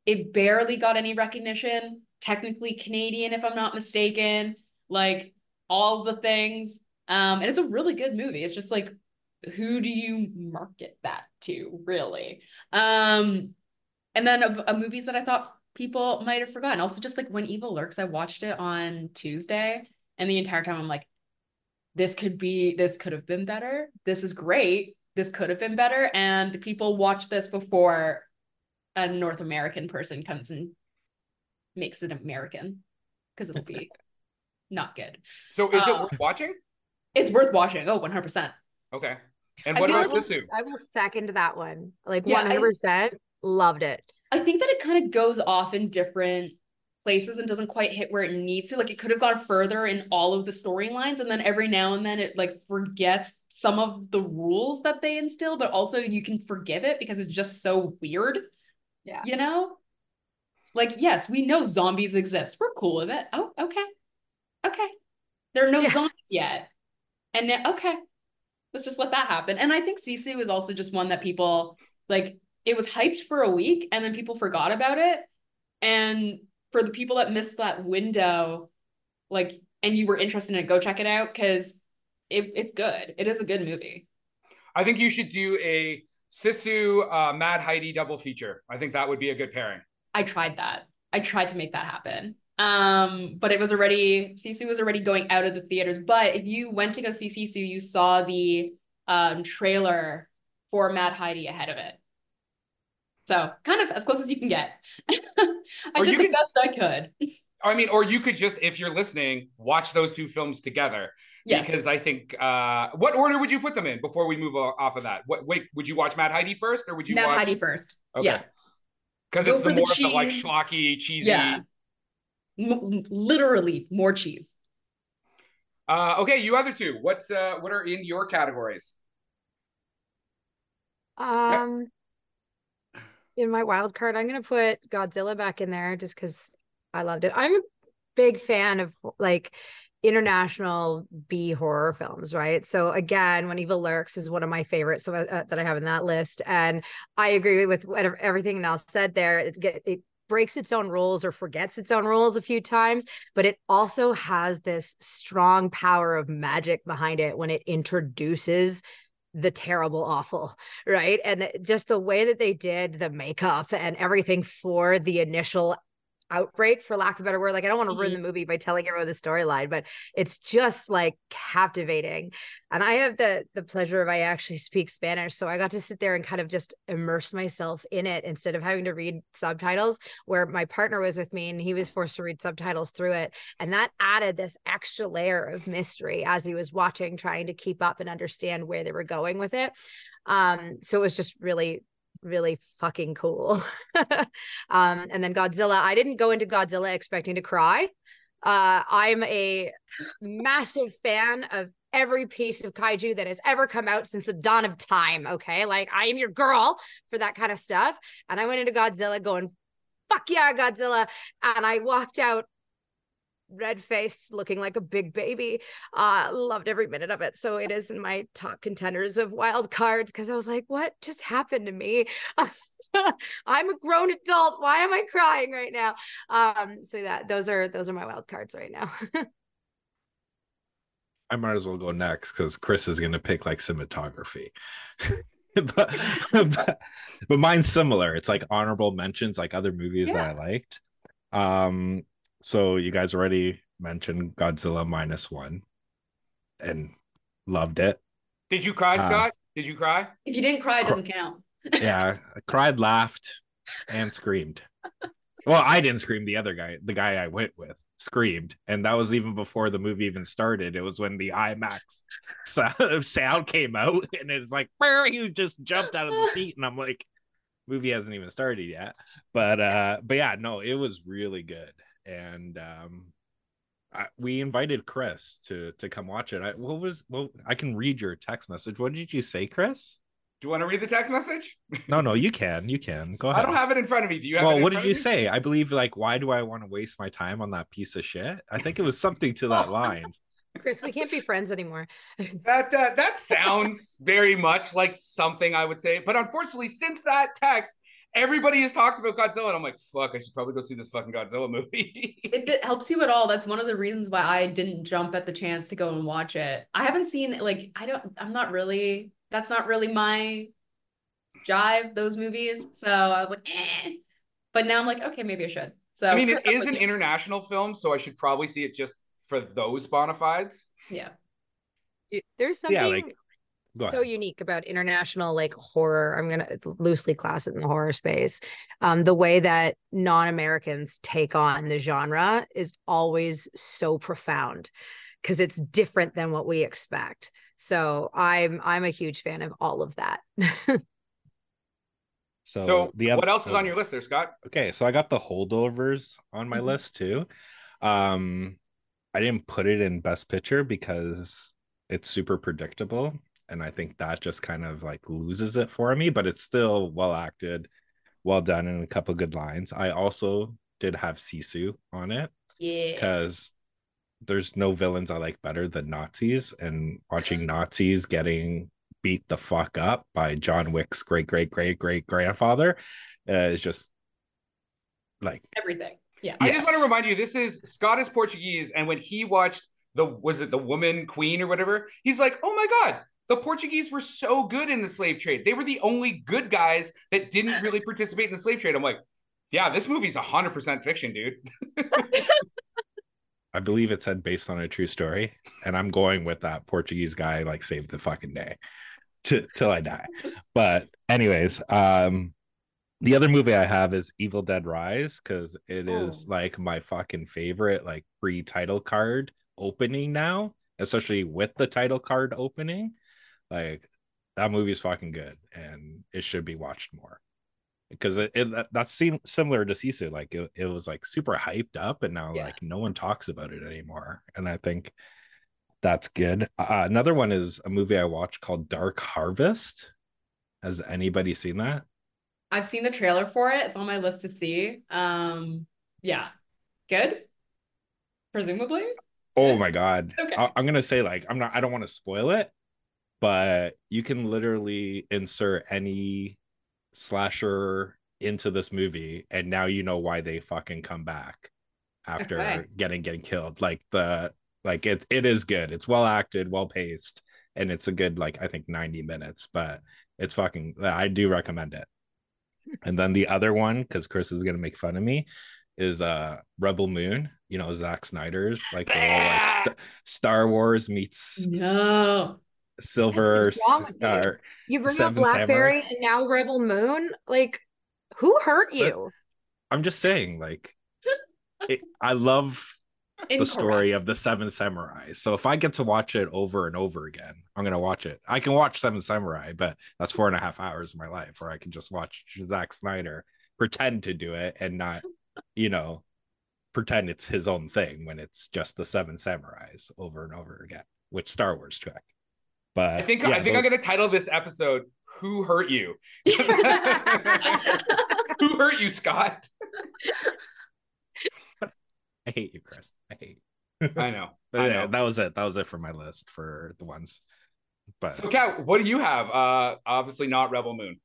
C: it barely got any recognition. Technically Canadian, if I'm not mistaken. Like all the things. Um, and it's a really good movie. It's just like, who do you market that to, really? Um, and then a, a movies that I thought people might have forgotten. Also, just like When Evil Lurks, I watched it on Tuesday, and the entire time I'm like, this could be, this could have been better. This is great. This could have been better. And people watch this before a North American person comes and makes it American because it'll be not good.
B: So, is it
C: uh,
B: worth watching?
C: It's worth watching. Oh, 100%.
B: Okay. And what about
C: like-
B: Sisu?
D: I will second that one. Like
C: Yeah,
D: one hundred percent. Loved it.
C: I think that it kind of goes off in different places and doesn't quite hit where it needs to. Like it could have gone further in all of the storylines, and then every now and then it like forgets some of the rules that they instill, but also you can forgive it because it's just so weird.
D: Yeah.
C: You know? Like, yes, we know zombies exist. We're cool with it. Oh, okay. Okay. There are no
D: Yeah.
C: zombies yet. And then, okay, let's just let that happen. And I think Sisu is also just one that people like, it was hyped for a week and then people forgot about it. And for the people that missed that window, like, and you were interested in it, go check it out because it, it's good. It is a good movie.
B: I think you should do a Sisu uh, Mad Heidi double feature. I think that would be a good pairing.
C: I tried that. I tried to make that happen. Um, but it was already Sisu was already going out of the theaters. But if you went to go see Sisu, you saw the um trailer for Mad Heidi ahead of it. So kind of as close as you can get. I
B: Or
C: did the
B: could-
C: best I could.
B: I mean, or you could just, if you're listening, watch those two films together.
C: Yes.
B: Because I think, uh, what order would you put them in before we move off of that? What, wait, would you watch Mad Heidi first, or would you
C: Mad
B: watch
C: Heidi first.
B: Okay.
C: Yeah.
B: Because it's the
C: the
B: more of the like schlocky, cheesy.
C: Yeah. M- literally more cheese.
B: Uh, okay, you other two. What uh, what are in your categories?
D: Um, in my wild card, I'm gonna put Godzilla back in there just because I loved it. I'm a big fan of like international B horror films, right? So again, When Evil Lurks is one of my favorites so, uh, that I have in that list, and I agree with whatever everything else said there. It it breaks its own rules or forgets its own rules a few times, but it also has this strong power of magic behind it when it introduces the terrible awful right? And uh, just the way that they did the makeup and everything for the initial outbreak for lack of a better word. Like i don't want to ruin the movie by telling everyone the storyline but it's just like captivating. And i have the the pleasure of i actually speak spanish so i got to sit there and kind of just immerse myself in it instead of having to read subtitles where my partner was with me and he was forced to read subtitles through it. And that added this extra layer of mystery as he was watching trying to keep up and understand where they were going with it. Um so it was just really really fucking cool. Um and then godzilla. I didn't go into godzilla expecting to cry. Uh i'm a massive fan of every piece of kaiju that has ever come out since the dawn of time okay? Like i am your girl for that kind of stuff. And i went into godzilla going fuck yeah godzilla. And i walked out red faced looking like a big baby. Uh loved every minute of it. So it is in my top contenders of wild cards because i was like what just happened to me? I'm a grown adult. Why am i crying right now? Um so that those are those are my wild cards right now.
A: I might as well go next because Chris is going to pick like cinematography. but, but but mine's similar. It's like honorable mentions, like other movies that I liked. Um, so you guys already mentioned Godzilla minus one, and loved it.
B: Did you cry,
A: Uh,
B: Scott? Did you cry?
C: If you didn't cry, it doesn't count.
A: Yeah, I cried, laughed, and screamed. Well, I didn't scream. The other guy, the guy I went with, screamed, and that was even before the movie even started. It was when the IMAX sound, sound came out, and it's like he just jumped out of the seat, and I'm like, movie hasn't even started yet. But uh, but yeah, no, it was really good, and um, I, we invited Chris to to come watch it. I, what was well, I can read your text message. What did you say, Chris?
B: Do you want to read the text message?
A: No, no, you can, you can. Go ahead.
B: I don't have it in front of me. Do you have it
A: well,
B: in
A: what did you
B: of you?
A: say? I believe like, why do I want to waste my time on that piece of shit? I think it was something to that line.
D: chris we can't be friends anymore
B: That uh, that sounds very much like something I would say, but unfortunately, since that text, everybody has talked about Godzilla, and I'm like, fuck, I should probably go see this fucking Godzilla movie.
C: If it helps you at all, that's one of the reasons why I didn't jump at the chance to go and watch it. I haven't seen like I don't I'm not really that's not really my jive, those movies. So I was like, eh. But now I'm like, okay, maybe I should. So
B: I mean, it
C: Chris, I'm
B: is
C: with
B: an
C: you.
B: international film, so I should probably see it just for those bona fides.
C: Yeah.
D: there's something
A: Yeah, like- Go
D: so unique about international like horror i'm gonna loosely class it in the horror space um, the way that non-americans take on the genre is always so profound because it's different than what we expect so i'm i'm a huge fan of all of that
A: So,
B: So,
A: the other,
B: what else is
A: oh,
B: on your list there, Scott?
A: Okay, so I got the holdovers on my
C: Mhm.
A: list too. Um, I didn't put it in best picture because it's super predictable, and I think that just kind of like loses it for me. But it's still well acted, well done and a couple good lines. I also did have Sisu on it
C: Yeah.
A: because there's no villains I like better than Nazis, and watching Nazis getting beat the fuck up by John Wick's great great great great grandfather uh, is just like
C: Everything. Yeah.
B: I just want to remind you, this is Scott is Portuguese, and when he watched the was it the woman queen or whatever, he's like, oh my god, the Portuguese were so good in the slave trade. They were the only good guys that didn't really participate in the slave trade. I'm like, yeah, this movie's hundred percent fiction, dude.
A: I believe it said based on a true story, and I'm going with that Portuguese guy like saved the fucking day to, till I die. But anyways, um the other movie I have is Evil Dead Rise because it is
C: Oh.
A: like my fucking favorite like pre-title card opening now, especially with the title card opening. Like that movie is fucking good and it should be watched more because it, it that, that seemed similar to Sisu. Like it, it was like super hyped up, and now
C: Yeah.
A: like no one talks about it anymore. And I think that's good. Uh, another one is a movie I watched called Dark Harvest. Has anybody seen that?
C: I've seen the trailer for it. It's on my list to see. Um, yeah. Good. Presumably.
A: Oh my god!
C: Okay.
A: I, I'm gonna say like I'm not. I don't want to spoil it, but you can literally insert any slasher into this movie, and now you know why they fucking come back after
C: Okay.
A: getting getting killed. Like the like it it is good. It's well acted, well paced, and it's a good like I think 90 minutes. But it's fucking. I do recommend it. And then the other one, because Chris is gonna make fun of me, is uh Rebel Moon. You know Zack Snyder's like, little, like St- Star Wars meets
C: No.
A: Silver.
D: What is wrong with you?
A: or-
D: You bring up Blackberry
A: Samurai.
D: and now Rebel Moon. Like, who hurt you?
A: I'm just saying, like, it, I love the story of the Seven Samurai. So if I get to watch it over and over again, I'm gonna watch it. I can watch Seven Samurai, but that's four and a half hours of my life, or I can just watch Zack Snyder pretend to do it and not, you know, pretend it's his own thing when it's just the Seven Samurais over and over again, which Star Wars track. But
B: I think
A: yeah,
B: I think
A: those-
B: I'm gonna title this episode "Who Hurt You." Who hurt you, Scott?
A: I hate you, Chris. I hate. You.
B: I know.
A: But
B: I
A: yeah,
B: know.
A: that was it. That was it for my list for the ones. But
B: So, Kat, what do you have? Uh, obviously not Rebel Moon.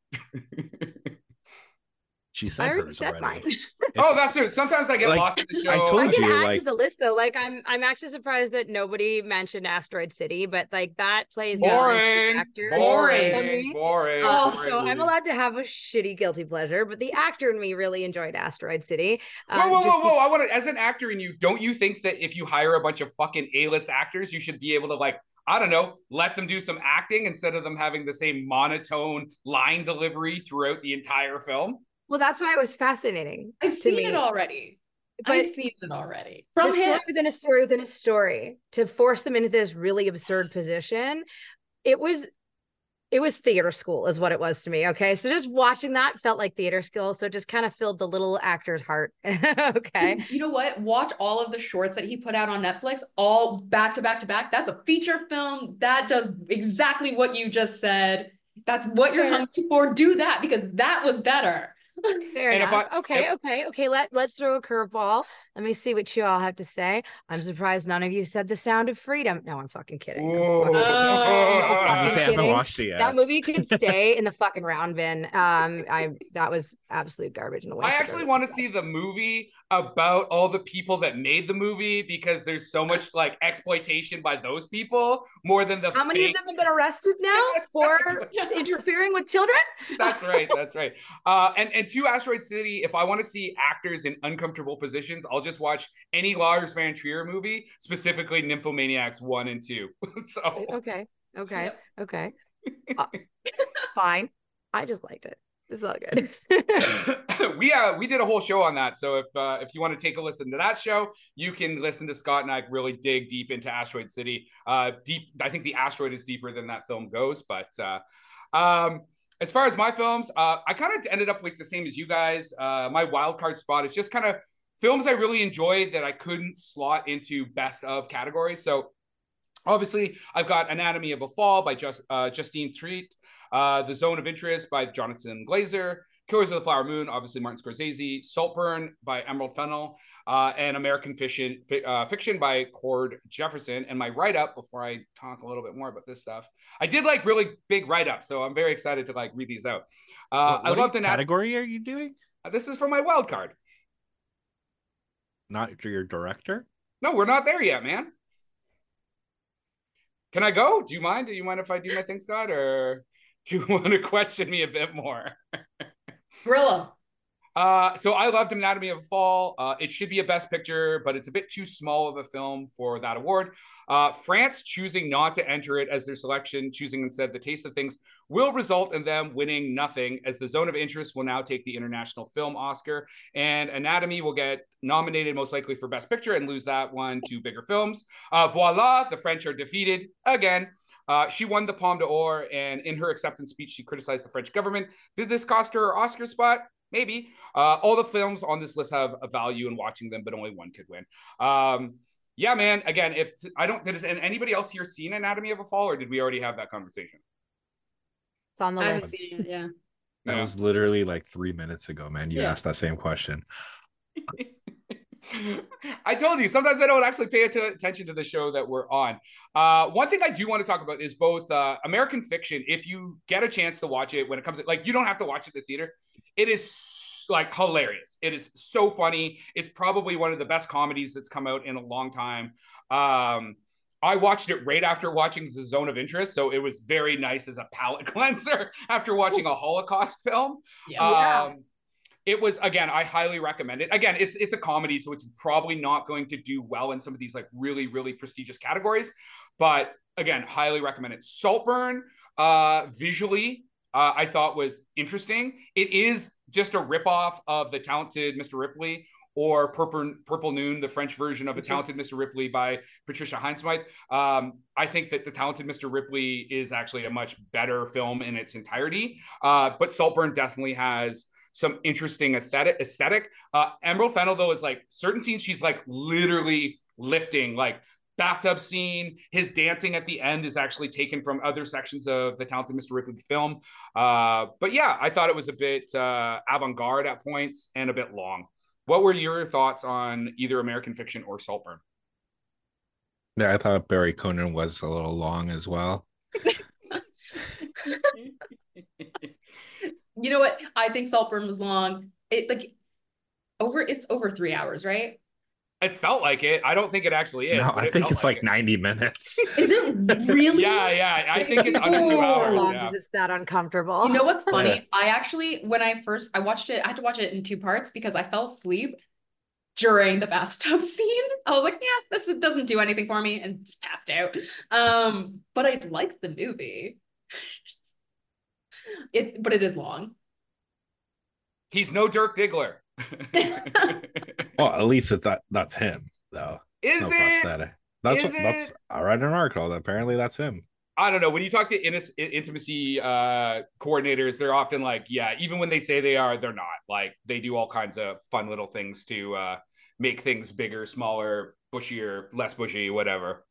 A: She said
D: I already
A: hers
D: said
A: already.
D: mine.
B: oh, that's true. Sometimes I get
A: Like,
B: lost in the show.
A: I told
D: I can
A: you,
D: add
A: like-
D: to the list though. Like I'm I'm actually surprised that nobody mentioned Asteroid City, but like that plays well into the
B: boring,
D: actor.
B: boring,
D: for
B: boring,
D: me. Uh,
B: boring.
D: so I'm allowed to have a shitty guilty pleasure, but the actor in me really enjoyed Asteroid City.
B: Whoa,
D: Um,
B: whoa,
D: just
B: whoa, whoa! I want to, as an actor in you, don't you think that if you hire a bunch of fucking A-list actors, you should be able to like, I don't know, let them do some acting instead of them having the same monotone line delivery throughout the entire film?
D: Well, that's why it was fascinating.
C: I've seen
D: me.
C: it already.
D: But
C: I've seen it already.
D: the
C: From
D: story within a story within a story to force them into this really absurd position, it was it was theater school is what it was to me. Okay. So just watching that felt like theater school. So it just kind of filled the little actor's heart. okay.
C: You know what? Watch all of the shorts that he put out on Netflix, all back to back to back. That's a feature film. That does exactly what you just said. That's what you're hungry for. Do that because that was better.
D: Fair
B: And
D: enough.
B: I-
D: okay,
B: if-
D: okay, okay. Let let's throw a curveball. Let me see what you all have to say. I'm surprised none of you said the sound of freedom. No, I'm fucking kidding. I'm fucking-
A: I was
D: I'm
A: I haven't
D: kidding.
A: watched it yet.
D: That movie could stay in the fucking round bin. Um, I that was absolute garbage in a way.
B: I actually want to see the movie about all the people that made the movie because there's so much like exploitation by those people more than the
D: How many of them have been arrested now for interfering with children?
B: That's right. That's right. Uh, and and to Asteroid City, if I want to see actors in uncomfortable positions, I'll just watch any Lars von Trier movie, specifically Nymphomaniacs one and two. so
D: Okay, okay,
C: Yep.
D: okay. Uh, fine. I just liked it. It's all good.
B: we uh we did a whole show on that. So if uh, if you want to take a listen to that show, you can listen to Scott and I really dig deep into Asteroid City. Uh, deep. I think the asteroid is deeper than that film goes. But uh, um, as far as my films, uh, I kind of ended up with the same as you guys. Uh, my wild card spot is just kind of films I really enjoyed that I couldn't slot into best of categories. So obviously, I've got Anatomy of a Fall by just uh, Justine Triet, uh, The Zone of Interest by Jonathan Glazer. Killers of the Flower Moon, obviously Martin Scorsese, Saltburn by Emerald Fennell, uh, and American Fiction, uh, Fiction by Cord Jefferson. And my write up, before I talk a little bit more about this stuff, I did like really big write up, so I'm very excited to like read these out. Uh,
A: what
B: I love the
A: category. Are you doing?
B: This is for my wild card.
A: Not your director.
B: No, we're not there yet, man. Can I go? Do you mind? Do you mind if I do my thing, Scott, or do you want to question me a bit more?
C: Gorilla.
B: Uh, so I loved Anatomy of a Fall. Uh, it should be a Best Picture, but it's a bit too small of a film for that award. Uh, France choosing not to enter it as their selection, choosing instead the taste of things, will result in them winning nothing, as the Zone of Interest will now take the International Film Oscar, and Anatomy will get nominated most likely for Best Picture and lose that one to bigger films. Uh, voila, the French are defeated again. Uh, she won the Palme d'Or, and in her acceptance speech, she criticized the French government. Did this cost her her Oscar spot? maybe. Uh, all the films on this list have a value in watching them, but only one could win. Um, yeah, man. Again, if I don't, did anybody else here seen Anatomy of a Fall, or did we already have that conversation?
D: It's on the
C: I
D: list.
C: seen it, yeah.
A: That
B: Yeah.
A: was literally like three minutes ago, man. You
C: Yeah.
A: asked that same question.
B: I told you sometimes I don't actually pay attention to the show that we're on. Uh, one thing I do want to talk about is both uh, American Fiction. If you get a chance to watch it when it comes, to, like you don't have to watch it at the theater. It is like hilarious. It is so funny. It's probably one of the best comedies that's come out in a long time. Um, I watched it right after watching The Zone of Interest, so it was very nice as a palate cleanser after watching a Holocaust film.
C: Yeah.
D: Yeah.
B: Um, it was again, I highly recommend it. Again, it's it's a comedy, so it's probably not going to do well in some of these like really really prestigious categories. But again, highly recommend it. Saltburn, uh, visually, uh, I thought was interesting. It is just a ripoff of the talented Mr. Ripley or Purple, Purple Noon, the French version of a talented Mr. Ripley by Patricia Highsmith. Um, I think that the talented Mr. Ripley is actually a much better film in its entirety. Uh, but Saltburn definitely has some interesting aesthetic. aesthetic. Uh, Emerald Fennell, though, is like certain scenes she's like literally lifting, like bathtub scene. His dancing at the end is actually taken from other sections of the Talented Mr. Ripley film. Uh, but yeah, I thought it was a bit uh, avant garde at points and a bit long. What were your thoughts on either American Fiction or Saltburn?
A: Yeah, I thought Barry Keoghan was a little long as well.
C: You know what? I think Saltburn was long. It like over it's over three hours, right?
B: It felt like it. I don't think it actually is.
A: no, I
B: it
A: think it's like
B: it.
A: 90 minutes.
C: Is it really?
B: Yeah, yeah. I think it's under two
D: How
B: hours.
D: long
B: Yeah.
D: because it's that uncomfortable.
C: You know what's funny?
A: Yeah.
C: I actually, when I first I watched it, I had to watch it in two parts because I fell asleep during the bathtub scene. I was like, yeah, this doesn't do anything for me, and just passed out. Um, but I liked the movie. It's but it is long.
B: He's no Dirk Diggler.
A: well, at least it, that that's him, though.
B: is
A: No
B: it?
A: prosthetic. That's
B: Is
A: what, that's
B: it?
A: I read an article that apparently that's him.
B: I don't know. When you talk to innis- intimacy uh, coordinators, they're often like, yeah, even when they say they are, they're not. Like they do all kinds of fun little things to uh, make things bigger, smaller, bushier, less bushy, whatever.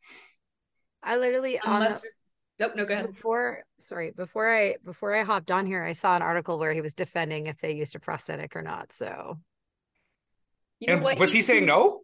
D: I literally on
C: Unless
D: the,
C: you're Nope, no, go ahead.
D: before sorry before I before I hopped on here, I saw an article where he was defending if they used a prosthetic or not. So
C: You know
B: and
C: what?
B: was he saying no?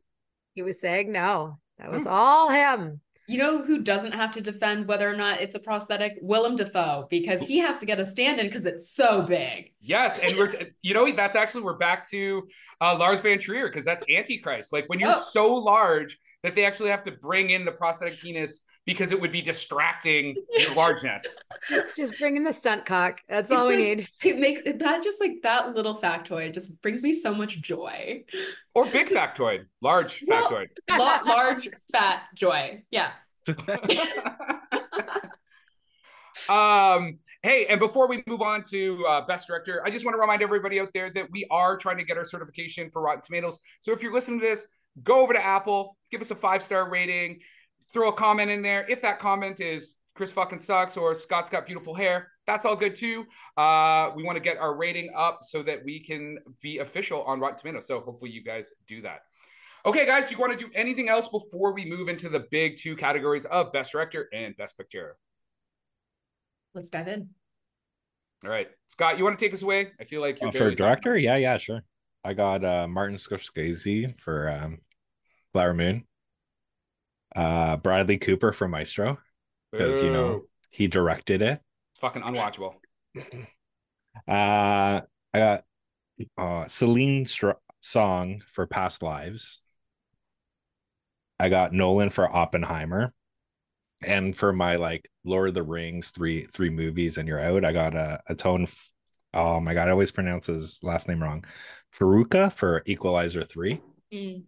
D: he was saying no. That was
B: Hmm.
D: all him.
C: You know who doesn't have to defend whether or not it's a prosthetic? Willem Dafoe, because he has to get a stand-in because it's so big.
B: Yes, and we're you know that's actually we're back to uh, Lars von Trier because that's Antichrist. Like when you're
C: Oh.
B: so large that they actually have to bring in the prosthetic penis because it would be distracting your largeness.
D: Just just bring in the stunt cock. That's
C: It's
D: all we
C: like-
D: need.
C: It makes that just like that little factoid just brings me so much joy.
B: Or big factoid, large
C: Well-
B: factoid.
C: La- large fat joy. Yeah.
B: um hey and before we move on to uh, best director i just want to remind everybody out there that we are trying to get our certification for rotten tomatoes so if you're listening to this go over to apple give us a five star rating throw a comment in there if that comment is chris fucking sucks or scott's got beautiful hair that's all good too uh we want to get our rating up so that we can be official on rotten tomatoes so hopefully you guys do that Okay, guys, do you want to do anything else before we move into the big two categories of Best Director and Best Picture?
C: Let's dive in.
B: All right, Scott, you want to take us away? I feel like you're
A: Oh, for
B: barely-
A: director, yeah, yeah, sure. I got uh Martin Scorsese for um Flower Moon. Uh Bradley Cooper for Maestro because you know he directed it.
B: it's fucking unwatchable.
A: Uh I got uh Celine Str- Song for Past Lives. I got Nolan for Oppenheimer. And for my like Lord of the Rings three three movies and you're out, I got a, a tone oh my god, I always pronounce his last name wrong. Faruka for Equalizer 3.
C: Mm.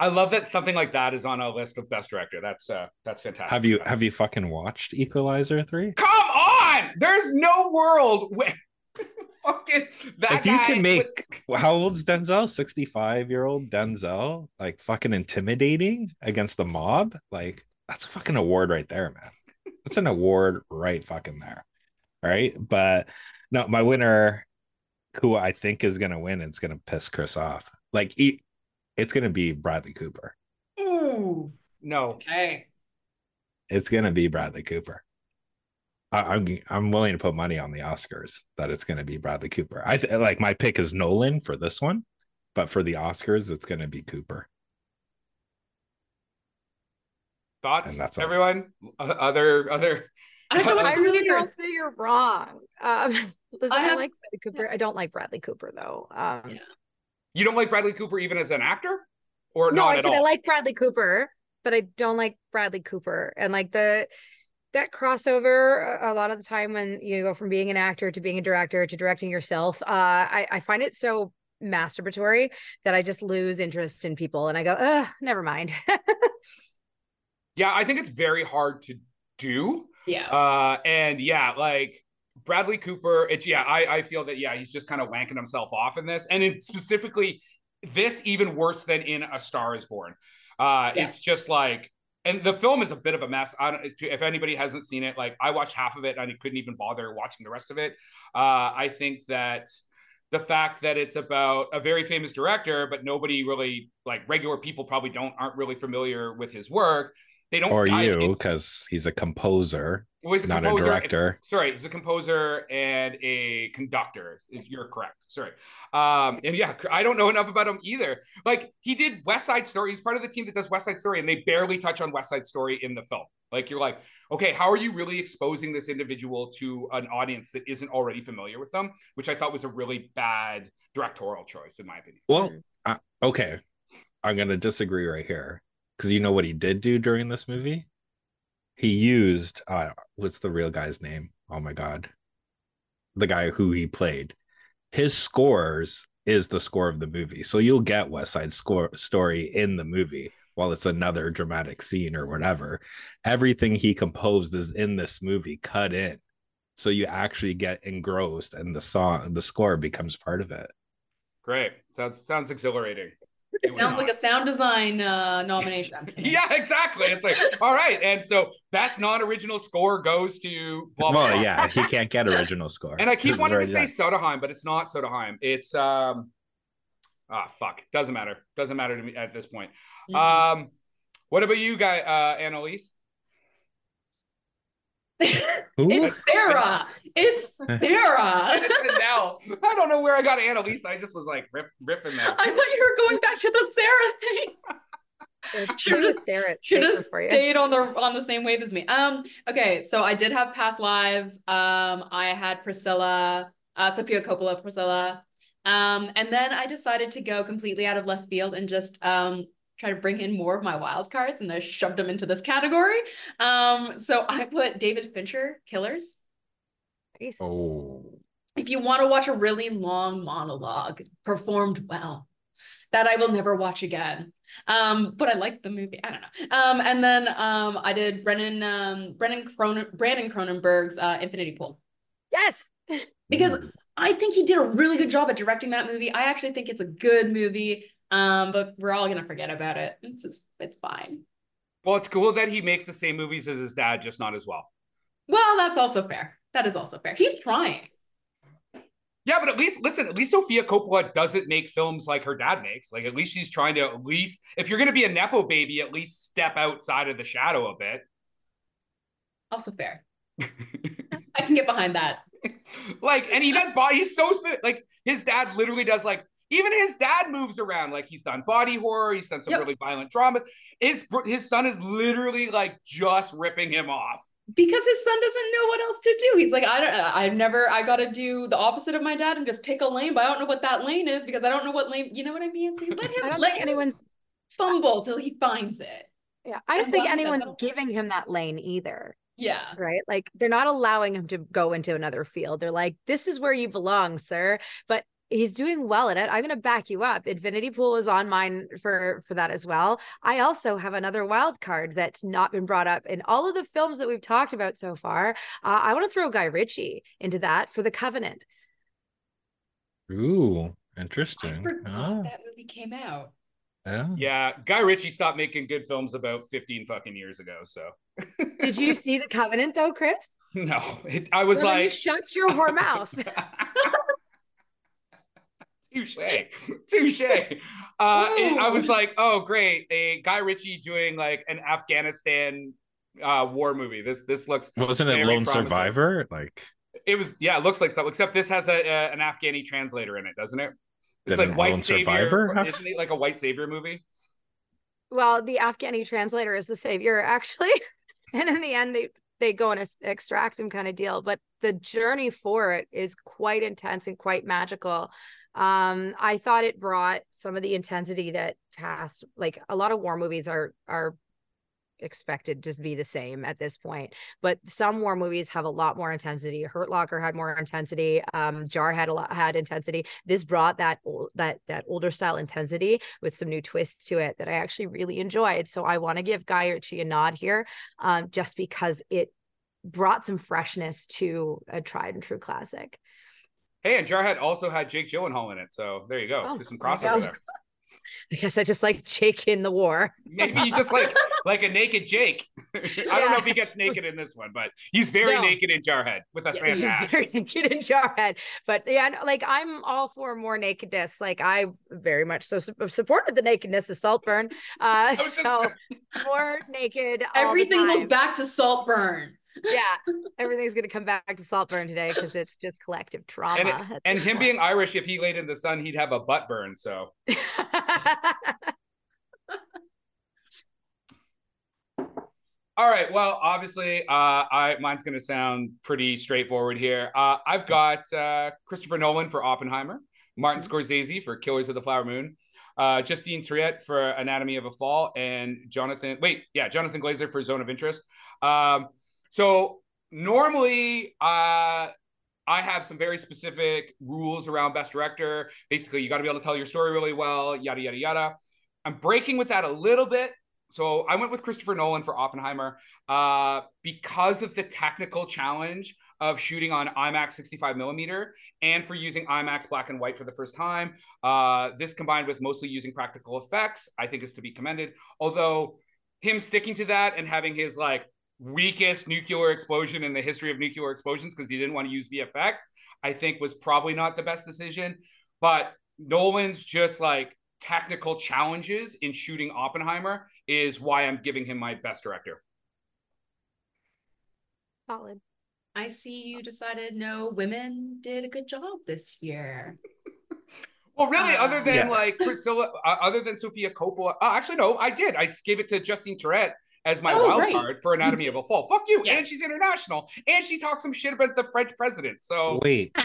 B: I love that something like that is on a list of best director. That's uh that's fantastic.
A: Have you have you fucking watched Equalizer 3?
B: Come on! There's no world where fucking that
A: if you
B: guy
A: can make how old's Denzel? 65 year old Denzel, like fucking intimidating against the mob, like that's a fucking award right there, man. That's an award right fucking there. Right. But no, my winner, who I think is gonna win, it's gonna piss Chris off. Like he, it's gonna be Bradley Cooper.
B: Ooh, no.
C: Okay.
A: It's gonna be Bradley Cooper. I, I'm I'm willing to put money on the Oscars that it's gonna be Bradley Cooper. I th- like my pick is Nolan for this one, but for the Oscars, it's gonna be Cooper.
B: Thoughts,
A: And that's
B: everyone? O- Other other
C: I have to watch
D: I
C: the
D: really
C: movie
D: hope
C: first.
D: that you're wrong. Um, listen,
C: I
D: I, like Bradley Cooper. I don't like Bradley Cooper though. Um,
C: Yeah.
B: You don't like Bradley Cooper even as an actor? Or
D: no,
B: not
D: I
B: at
D: said I like Bradley Cooper, but I don't like Bradley Cooper. And like the that crossover a a lot of the time when you go from being an actor to being a director to directing yourself, uh, I, I find it so masturbatory that I just lose interest in people and I go, ugh, never mind.
B: yeah, I think it's very hard to do.
C: Yeah.
B: Uh and yeah, like Bradley Cooper, it's yeah, I I feel that yeah, he's just kind of wanking himself off in this. And specifically this even worse than in A Star is Born. Uh
C: Yeah.
B: it's just like and the film is a bit of a mess. I don't if if anybody hasn't seen it, like I watched half of it and I couldn't even bother watching the rest of it. Uh I think that the fact that it's about a very famous director, but nobody really like regular people probably don't aren't really familiar with his work. They don't
A: Or you, because he's a composer,
B: well, he's a
A: not a
B: composer-
A: director.
B: Sorry, he's a composer and a conductor. If You're correct. Sorry. Um, and yeah, I don't know enough about him either. Like he did West Side Story. He's part of the team that does West Side Story, and they barely touch on West Side Story in the film. Like you're like, okay, how are you really exposing this individual to an audience that isn't already familiar with them? Which I thought was a really bad directorial choice, in my opinion.
A: Well, uh, okay. I'm gonna disagree right here. Because you know what he did do during this movie? He used uh what's the real guy's name? Oh my god. The guy who he played. His scores is the score of the movie. So you'll get West Side score story in the movie while it's another dramatic scene or whatever. Everything he composed is in this movie cut in. So you actually get engrossed and the song the score becomes part of it.
B: Great. Sounds sounds exhilarating.
C: It sounds like a sound design uh, nomination.
B: Yeah, exactly. It's like, all right. And so best non-original score goes to blah blah.
A: Well, yeah, he can't get original score.
B: And I keep
A: This
B: wanting to say
A: done.
B: Sondheim, but it's not Sondheim. It's um ah fuck. Doesn't matter. Doesn't matter to me at this point.
C: Mhm.
B: Um what about you guys, uh Annalise?
A: Who?
C: it's Sarah. It's Sarah.
B: It's now. I don't know where I got Annalise. I just was like rip, ripping there.
C: I thought you were going back to the Sarah thing.
D: It's
C: Should've-
D: true with Sarah. It's
C: Should have
D: safer for
C: stayed on the on the same wave as me. Um. Okay. So I did have past lives. Um. I had Priscilla. Uh. Sofia Coppola. Priscilla. Um. And then I decided to go completely out of left field and just um try to bring in more of my wild cards and I shoved them into this category. Um. So I put David Fincher, Killers.
D: Nice.
A: Oh,
C: if you want to watch a really long monologue performed well that i will never watch again um but i like the movie i don't know um and then um i did brennan um brennan Cronen- brandon cronenberg's uh infinity pool
D: Yes.
C: because i think he did a really good job at directing that movie i actually think it's a good movie um but we're all gonna forget about it it's just, it's fine
B: Well, it's cool that he makes the same movies as his dad, just not as well.
C: well that's also fair that is also fair he's trying
B: Yeah, but at least listen, at least Sofia Coppola doesn't make films like her dad makes. Like at least she's trying to at least if you're gonna be a Nepo baby, at least step outside of the shadow a bit.
C: also fair i can get behind that
B: like, and he does body. He's so like his dad literally does like even his dad moves around. Like he's done body horror. He's done some
C: Yep.
B: really violent drama. His his son is literally like just ripping him off.
C: because his son doesn't know what else to do. He's like, I don't, I've never, I got to do the opposite of my dad and just pick a lane, but I don't know what that lane is because I don't know what lane. You know what I mean? So let him,
D: I don't
C: let
D: think
C: him
D: anyone's
C: fumble till he finds it.
D: yeah, I don't
C: And
D: think
C: love that
D: anyone's giving him that lane either.
C: Yeah.
D: right? Like they're not allowing him to go into another field. They're like, this is where you belong, sir. But he's doing well at it. I'm going to back you up. Infinity Pool was on mine for for that as well. I also have another wild card that's not been brought up in all of the films that we've talked about so far. Uh, I want to throw Guy Ritchie into that for The Covenant.
A: Ooh, interesting.
C: forgot
A: Oh,
C: that movie came out.
A: yeah.
B: Yeah, Guy Ritchie stopped making good films about 15 fucking years ago. So
D: Did you see The Covenant though, Chris?
B: no, it, I was
D: Well, then you
B: like,
D: shut your whore mouth.
B: touche, touche. Uh, it- I was like, oh great, a Guy Ritchie doing like an Afghanistan uh, war movie. This this looks.
A: Wasn't it Lone
B: promising.
A: Survivor? Like
B: It was yeah, it looks like something. Except this has a, a an Afghani translator in it, doesn't it? It's like white
A: Lone
B: savior.
A: Survivor have-
B: Isn't it like a white savior movie?
D: Well, the Afghani translator is the savior, actually. and in the end, they they go and extract him kind of deal. But the journey for it is quite intense and quite magical. Um, I thought it brought some of the intensity that past, like a lot of war movies are are expected to be the same at this point. But some war movies have a lot more intensity. Hurt Locker had more intensity. Um, Jar had a lot had intensity. This brought that that that older style intensity with some new twists to it that I actually really enjoyed. So I want to give Guy Ritchie a nod here, um, just because it brought some freshness to a tried and true classic.
B: Hey, and Jarhead also had Jake Gyllenhaal in it, so there you go.
D: Oh,
B: There's some
D: there you
B: crossover there.
D: I guess I just like Jake in the war.
B: Maybe you just like like a naked Jake. I don't know if he gets naked in this one, but he's very
D: No.
B: naked in Jarhead with a
D: Yeah,
B: sand
D: he's
B: hat.
D: very naked in Jarhead. But yeah, like I'm all for more nakedness. Like I very much so su- supported the nakedness of Saltburn. Uh,
B: was just-
D: so more naked. all
C: Everything will
D: time.
C: back to Saltburn.
D: Yeah, everything's gonna come back to Saltburn today because it's just collective trauma.
B: And,
D: at
B: and him
D: point.
B: being Irish, if he laid in the sun, he'd have a butt burn. So all right. Well, obviously, uh, I mine's gonna sound pretty straightforward here. Uh, I've got uh, Christopher Nolan for Oppenheimer, Martin Scorsese for Killers of the Flower Moon, uh, Justine Triet for Anatomy of a Fall, and Jonathan. Wait, yeah, Jonathan Glazer for Zone of Interest. Um, so normally, uh, I have some very specific rules around Best Director. Basically, you got to be able to tell your story really well, yada yada yada. I'm breaking with that a little bit. So I went with Christopher Nolan for Oppenheimer uh, because of the technical challenge of shooting on IMAX 65 millimeter and for using IMAX black and white for the first time. Uh, this combined with mostly using practical effects, I think is to be commended. Although him sticking to that and having his like weakest nuclear explosion in the history of nuclear explosions because he didn't want to use VFX, I think was probably not the best decision. But Nolan's just like technical challenges in shooting Oppenheimer is why I'm giving him my best director.
D: Solid.
C: I see you decided no women did a good job this year.
B: Well, really, other than
A: Yeah.
B: like Priscilla, uh, other than Sofia Coppola, uh, actually, no, I did. I gave it to Justine Tourette as my
C: Oh,
B: wild
C: right.
B: card for Anatomy of a Fall. Fuck you.
C: Yes.
B: And she's international. And she talks some shit about the French president. So
A: Wait,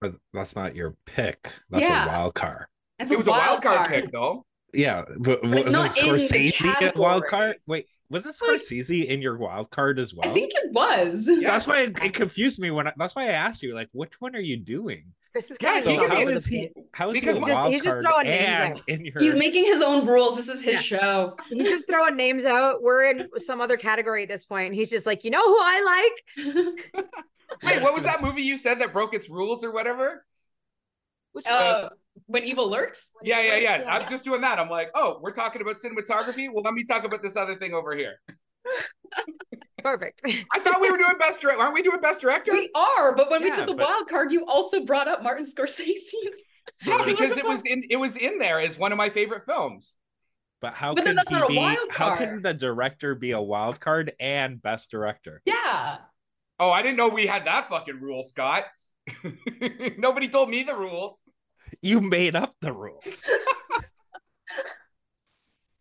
A: but that's not your pick. That's
C: Yeah.
A: a wild card.
C: That's
B: it was a wild card, pick, though.
A: Yeah, but,
C: But
A: wasn't
C: not in the
A: Scorsese a wild card? Wait, was it
C: Like-
A: Scorsese in your wild card as well?
C: I think it was.
A: That's
B: Yes.
A: why it, it confused me when I, that's why I asked you like which one are you doing?
D: Chris is
B: Yeah,
D: kind of
B: he
A: So
B: can
A: how
B: be
A: is he how is
B: Because
A: he
B: he's
D: just- he's just throwing names out.
A: your
C: He's making his own rules. This is his
D: Yeah.
C: show.
D: He's just throwing names out. We're in some other category at this point. He's just like, you know who I like?
B: Wait, what was that movie you said that broke its rules or whatever?
D: Which
C: uh, when evil lurks.
B: Yeah, yeah, yeah.
D: Yeah.
B: I'm just doing that. I'm like, oh, we're talking about cinematography. Well, let me talk about this other thing over here.
D: perfect.
B: I thought we were doing best director. Aren't we doing best director?
C: We are, but when we did the
A: but-
C: wild card, you also brought up Martin Scorsese's.
B: Yeah, because it was in it was in there as one of my favorite films.
A: But how
C: But then
A: could
C: that's not
A: he be how can the director be a wild card and best director?
C: Yeah.
B: Oh, I didn't know we had that fucking rule, Scott. Nobody told me the rules.
A: You made up the rules.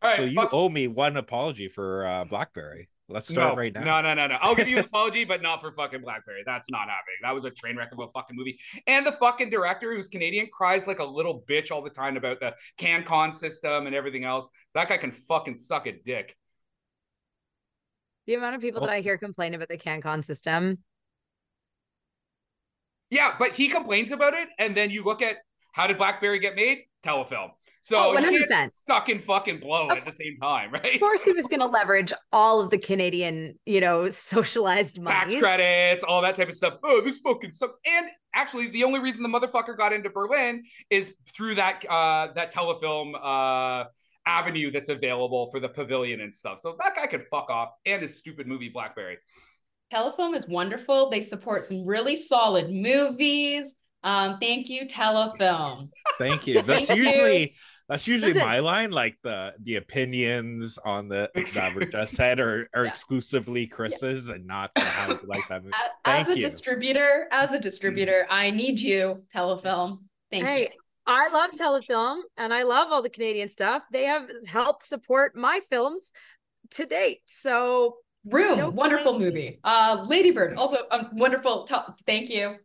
B: All right,
A: so you
B: fuck-
A: owe me one apology for uh, BlackBerry. Let's start
B: no,
A: right now.
B: No, no, no, no. I'll give you an apology, but not for fucking Blackberry. That's not happening. That was a train wreck of a fucking movie. And the fucking director, who's Canadian, cries like a little bitch all the time about the CanCon system and everything else. That guy can fucking suck a dick.
D: The amount of people
A: Oh.
D: that I hear complain about the CanCon system.
B: Yeah, but he complains about it, and then you look at how did BlackBerry get made? Telefilm. So
D: Oh,
B: you can't suck and fucking blow
D: Of-
B: at the same time, right?
D: Of course, he was going to leverage all of the Canadian, you know, socialized money, tax
B: credits, all that type of stuff. Oh, this fucking sucks. And actually, the only reason the motherfucker got into Berlin is through that uh that telefilm uh avenue that's available for the pavilion and stuff. So that guy could fuck off and his stupid movie Blackberry.
C: Telefilm is wonderful. They support some really solid movies. Um, thank you, Telefilm.
A: Thank you. That's
C: Thank you.
A: Usually that's usually
D: Listen.
A: my line. Like the the opinions on the that were just said are, are
C: Yeah.
A: exclusively Chris's and not how you like that movie.
C: A- As, a
A: you.
C: distributor, as a distributor, I need you, Telefilm. Thank
D: Hey,
C: you.
D: I love telefilm and I love all the Canadian stuff. They have helped support my films to date. So
C: Room,
D: No
C: wonderful
D: complaints.
C: movie. Uh, Ladybird, also a wonderful. To- thank you.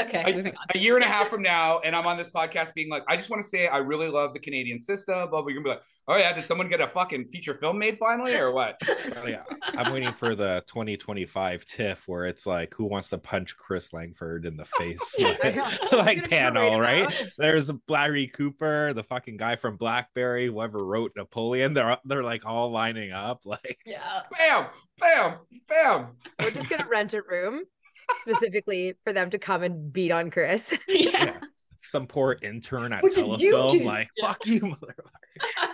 C: Okay,
B: I-
C: moving on.
B: A year and a half from now, and I'm on this podcast being like, I just want to say I really love the Canadian system. But blah. You're gonna be like, oh yeah, did someone get a fucking feature film made finally, or what?
A: Well, yeah, I'm waiting for the 2025 TIFF where it's like, who wants to punch Chris Langford in the face?
C: Yeah.
A: like,
D: That's
A: like panel, right?
D: about.
A: There's Larry Cooper, the fucking guy from Blackberry, whoever wrote Napoleon. They're they're like all lining up, like
C: Yeah.
B: Bam, bam, bam.
D: we're just going to rent a room specifically for them to come and beat on Chris.
C: Yeah.
A: yeah, some poor intern at
C: What did
A: Telefilm, like
C: Yeah.
A: fuck you, motherfucker.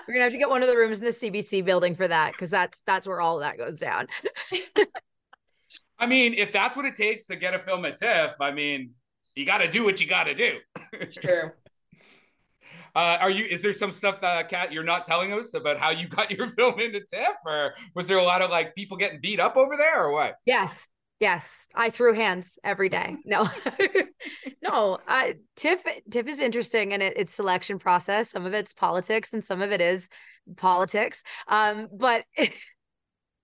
D: We're going to have to get one of the rooms in the CBC building for that because that's that's where all of that goes down.
B: I mean, if that's what it takes to get a film at TIFF, I mean, you got to do what you got to do.
C: It's true.
B: Uh, are you? Is there some stuff that Kat you're not telling us about how you got your film into TIFF, or was there a lot of like people getting beat up over there, or what?
D: Yes. Yes, I threw hands every day. No, no. I, TIFF TIFF is interesting in it, it's selection process. Some of it's politics and some of it is politics. Um, but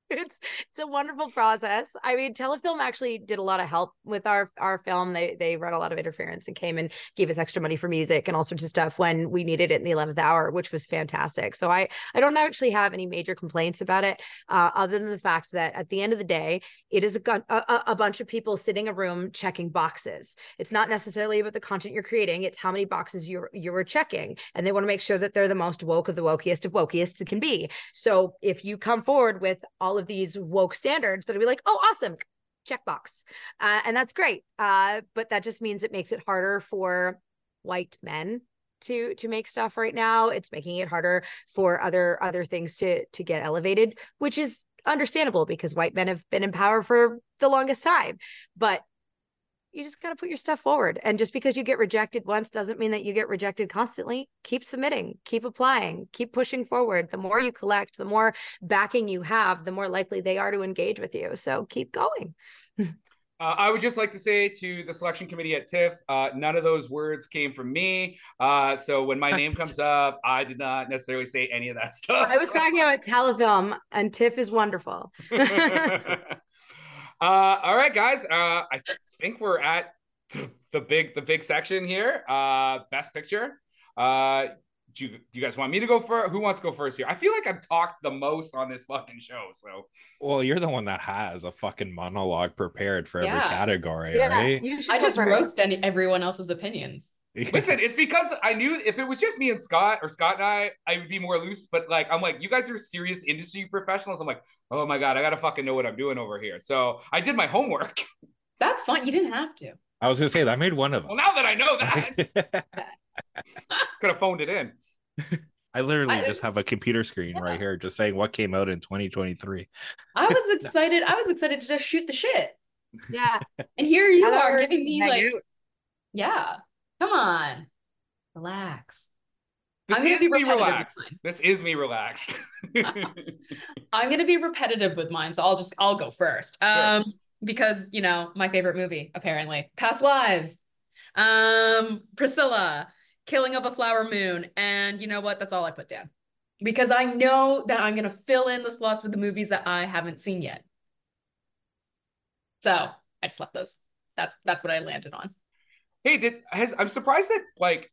D: it's it's a wonderful process. I mean, Telefilm actually did a lot of help with our our film. They they read a lot of interference and came and gave us extra money for music and all sorts of stuff when we needed it in the eleventh hour, which was fantastic. So I I don't actually have any major complaints about it, uh, other than the fact that at the end of the day, it is a, a a- bunch of people sitting in a room checking boxes. It's not necessarily about the content you're creating; it's how many boxes you're you're checking, and they want to make sure that they're the most woke of the wokiest of wokiest it can be. So if you come forward with all of these woke standards, that'll be like, oh, awesome, checkbox, uh, and that's great. Uh, but that just means it makes it harder for white men to to make stuff right now. It's making it harder for other other things to to get elevated, which is understandable because white men have been in power for the longest time. But you just got to put your stuff forward. And just because you get rejected once doesn't mean that you get rejected constantly. Keep submitting, keep applying, keep pushing forward. The more you collect, the more backing you have, the more likely they are to engage with you. So keep going.
B: Uh, I would just like to say to the selection committee at TIFF, uh, none of those words came from me. Uh, so when my name comes up, I did not necessarily say any of that stuff.
D: I was talking about telefilm, and TIFF is wonderful.
B: uh, all right, guys. Uh, I think we're at the big the big section here. Uh, best picture. Uh, do you, do you guys want me to go first? Who wants to go first here? I feel like I've talked the most on this fucking show. So
A: Well, you're the one that has a fucking monologue prepared for every category,
D: Yeah,
A: right?
D: you
C: I just
D: first.
C: roast any, everyone else's opinions.
B: listen, it's because I knew if it was just me and Scott or Scott and I, I would be more loose. But like, I'm like, you guys are serious industry professionals. I'm like, oh my god, I gotta fucking know what I'm doing over here. So I did my homework.
C: That's fine. You didn't have to.
A: I was gonna say that I made one of them.
B: Well, now that I know that, could have phoned it in.
A: I literally
C: I-
A: just have a computer screen right here just saying what came out in 2023.
C: I was excited. I was excited to just shoot the shit.
D: Yeah.
C: And here you
D: I
C: are giving me like,
D: out.
C: yeah, come on, relax.
B: This
C: I'm gonna
B: is
C: be
B: me relaxed. This is me relaxed.
C: I'm gonna be repetitive with mine, so I'll just I'll go first. Um, because you know my favorite movie apparently, Past Lives. Um, Priscilla, Killing of a Flower Moon, and you know what? That's all I put down because I know that I'm gonna fill in the slots with the movies that I haven't seen yet. So I just left those. That's that's what I landed on.
B: Hey, did has I'm surprised that like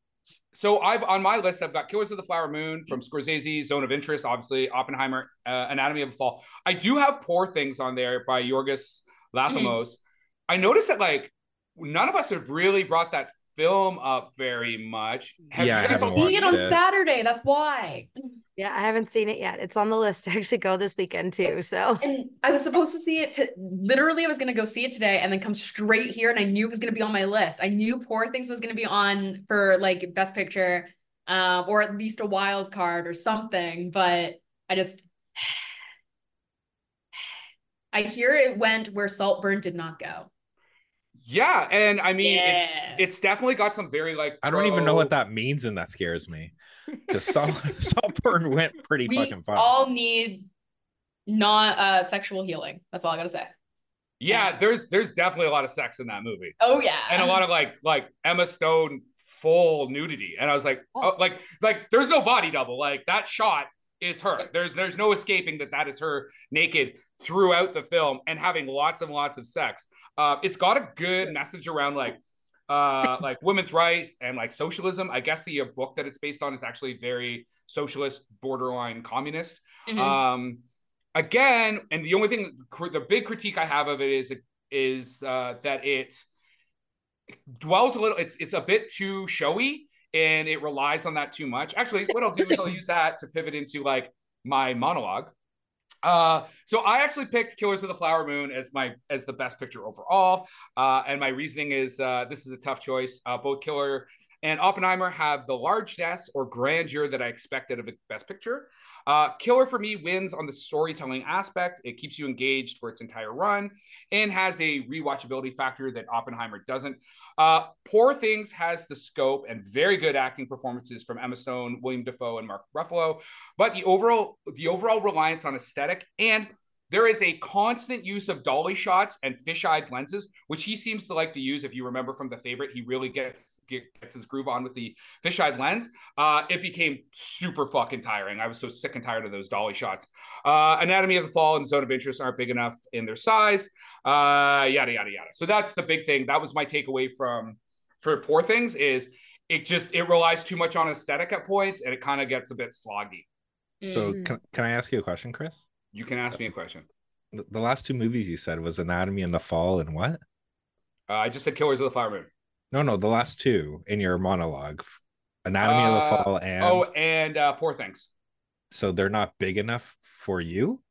B: so I've on my list I've got Killers of the Flower Moon from Scorsese, Zone of Interest, obviously Oppenheimer, uh, Anatomy of a Fall. I do have Poor Things on there by Yorgos Lanthimos. Mm-hmm. I noticed that like none of us have really brought that film up very much.
A: Have yeah,
C: you guys seeing it on it. Saturday? That's why.
D: Yeah, I haven't seen it yet. It's on the list to actually go this weekend too. So
C: and I was supposed to see it to literally I was gonna go see it today and then come straight here and I knew it was gonna be on my list. I knew Poor Things was gonna be on for like best picture, um, or at least a wild card or something, but I just I hear it went where Saltburn did not go.
B: Yeah, and I mean yeah. it's it's definitely got some very like
A: pro... I don't even know what that means and that scares me. Because Salt, Saltburn went pretty
C: we
A: fucking far.
C: all need not uh sexual healing. That's all I gotta say.
B: Yeah, yeah, there's there's definitely a lot of sex in that movie.
C: Oh yeah.
B: And a lot of like like Emma Stone full nudity. And I was like, oh. oh like like there's no body double. Like that shot is her. There's there's no escaping that that is her naked throughout the film and having lots and lots of sex. Uh, it's got a good message around like uh, like women's rights and like socialism. I guess the uh, book that it's based on is actually very socialist, borderline communist. Mm-hmm. Um, again, and the only thing, the big critique I have of it is is uh, that it dwells a little. It's it's a bit too showy and it relies on that too much. Actually, what I'll do is I'll use that to pivot into like my monologue. Uh, so I actually picked Killers of the Flower Moon as my as the best picture overall, uh, and my reasoning is uh, this is a tough choice. Uh, both Killer and Oppenheimer have the largeness or grandeur that I expected of a best picture. Uh, Killer for me wins on the storytelling aspect. It keeps you engaged for its entire run and has a rewatchability factor that Oppenheimer doesn't. Uh, Poor Things has the scope and very good acting performances from Emma Stone, William Dafoe, and Mark Ruffalo, but the overall the overall reliance on aesthetic and there is a constant use of dolly shots and fish-eyed lenses, which he seems to like to use. If you remember from the favorite, he really gets gets his groove on with the fish-eyed lens. Uh, it became super fucking tiring. I was so sick and tired of those dolly shots. Uh, Anatomy of the Fall and Zone of Interest aren't big enough in their size. Uh, yada yada yada. So that's the big thing. That was my takeaway from for Poor Things is it just it relies too much on aesthetic at points and it kind of gets a bit sloggy.
A: So mm. can, can I ask you a question, Chris?
B: You can ask me a question.
A: The last two movies you said was Anatomy in the Fall and what?
B: Uh, I just said Killers of the Flower Moon.
A: No, no, the last two in your monologue. Anatomy uh, of the uh, Fall and
B: Oh, and uh, Poor Things.
A: So they're not big enough for you?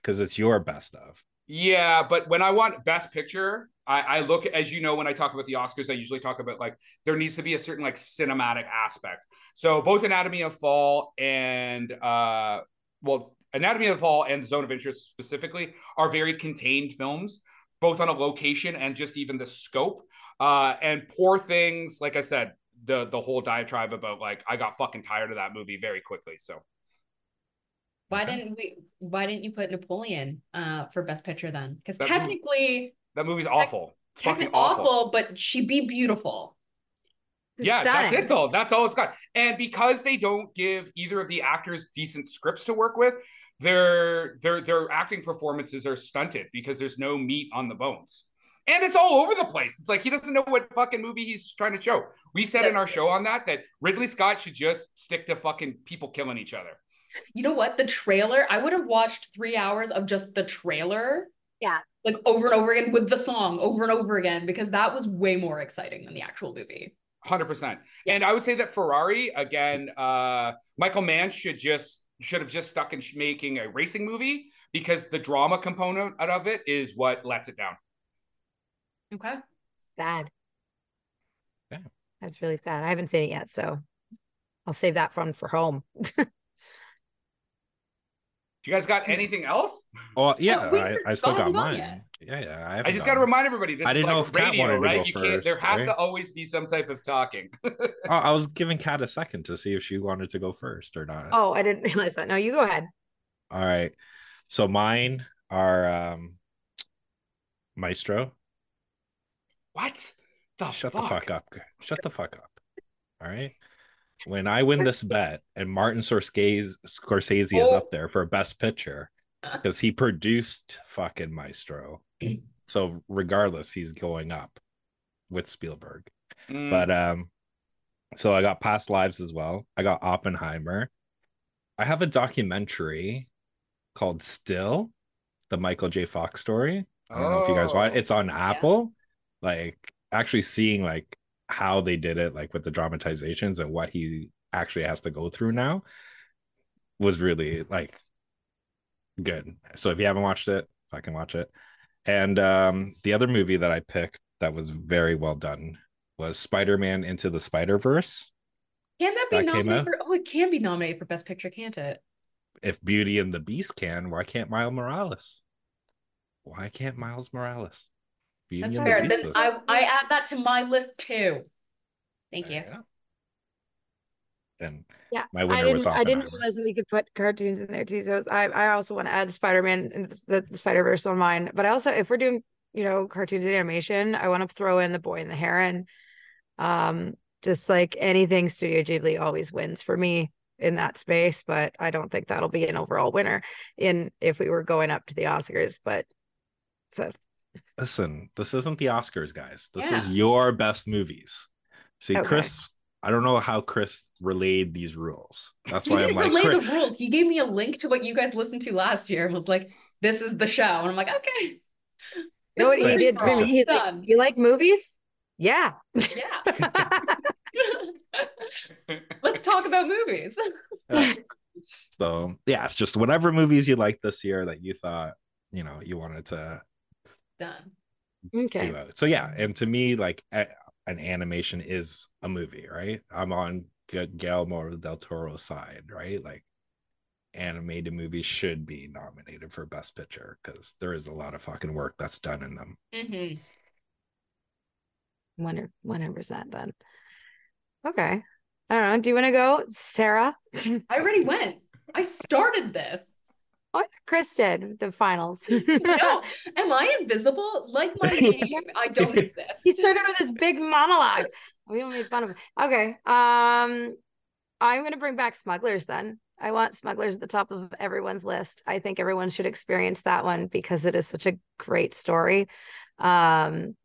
A: Because it's your best of.
B: Yeah, but when I want best picture, I, I look as you know when I talk about the Oscars, I usually talk about like there needs to be a certain like cinematic aspect. So both Anatomy of Fall and uh well Anatomy of the Fall and Zone of Interest specifically are very contained films, both on a location and just even the scope. Uh, and Poor Things, like I said, the the whole diatribe about like I got fucking tired of that movie very quickly. So
C: why didn't we? Why didn't you put Napoleon uh, for Best Picture then? Because technically,
B: that movie's awful.
C: It's fucking awful, awful, but she be beautiful.
B: yeah, stunning. that's it though. That's all it's got. And because they don't give either of the actors decent scripts to work with, their their their acting performances are stunted because there's no meat on the bones. And it's all over the place. It's like he doesn't know what fucking movie he's trying to show. We said That's in our show on that that Ridley Scott should just stick to fucking people killing each other.
C: You know what? The trailer, I would have watched three hours of just the trailer.
D: Yeah.
C: Like over and over again with the song over and over again because that was way more exciting than the actual movie.
B: 100%. Yeah. And I would say that Ferrari, again, uh, Michael Mann should just should have just stuck in making a racing movie because the drama component of it is what lets it down.
C: Okay.
D: Sad.
A: Yeah.
D: That's really sad. I haven't seen it yet, so I'll save that one for home.
B: you guys got anything else?
A: Oh yeah, oh, I, I, still got mine. Yeah, yeah.
B: I, I just got to remind everybody. This I didn't is like know if radio, right? you
A: can can't.
B: There has right? to always be some type of talking.
A: oh, I was giving Kat a second to see if she wanted to go first or not.
D: Oh, I didn't realize that. No, you go ahead.
A: All right. So mine are um Maestro.
B: What? The
A: Shut
B: fuck?
A: the fuck up. Shut the fuck up. All right. When I win this bet and Martin Scorsese, Scorsese is
C: Oh.
A: up there for best picture because he produced fucking Maestro. So regardless, he's going up with Spielberg.
B: Mm,
A: But um, so I got Past Lives as well. I got Oppenheimer. I have a documentary called Still, the Michael J. Fox story. I don't know if you guys watch.
B: Oh.
A: It's on Apple. Like actually seeing like how they did it, like with the dramatizations and what he actually has to go through now, was really like good. So if you haven't watched it, if I can watch it. And um, the other movie that I picked that was very well done was Spider-Man Into the Spider-Verse.
C: Can that be
A: That
C: nominated for? Oh, it can be nominated for Best Picture, can't it?
A: If Beauty and the Beast can, why can't Miles Morales? Why can't Miles Morales? Beauty
C: That's fair.
A: the
C: Then I I add that to my list too. Thank you.
A: Yeah. And
D: Yeah,
A: my
D: I
A: winner was
D: didn't. I didn't realize that we could put cartoons in there too. So I, I also want to add Spider-Man and the, the Spider Verse on mine. But I also, if we're doing, you know, cartoons and animation, I want to throw in the Boy and the Heron. Um, just like anything Studio Ghibli always wins for me in that space. But I don't think that'll be an overall winner in if we were going up to the Oscars. But so
A: Listen, this isn't the Oscars, guys. This is your best movies. See,
D: Okay.
A: Chris, I don't know how Chris relayed these rules. That's why
C: he
A: I'm like,
C: relay
A: Chris,
C: the rules. He gave me a link to what you guys listened to last year and was like, "This is the show," and I'm like, "Okay."
D: you know what he
C: a
D: did for
C: free-for-all.
D: me? He's like, you like movies? Yeah.
C: Yeah. Let's talk about movies.
A: so yeah, it's just whatever movies you liked this year that you thought, you know, you wanted to
C: Done.
D: okay.
A: So yeah, and to me, like a, an animation is a movie, right? I'm on Gu- Guillermo del Toro's side, right? Like animated movies should be nominated for best picture because there is a lot of fucking work that's done in them.
C: Mm-hmm.
D: One hundred percent then. Okay. I don't know. Do you want to go, Sarah?
C: I already went. I started this.
D: Oh, Chris did the finals.
C: No, am I invisible? Like my name, I don't exist.
D: he started with this big monologue. We all made fun of him. Okay. Um, I'm gonna bring back Smugglers then. I want Smugglers at the top of everyone's list. I think everyone should experience that one because it is such a great story. Um,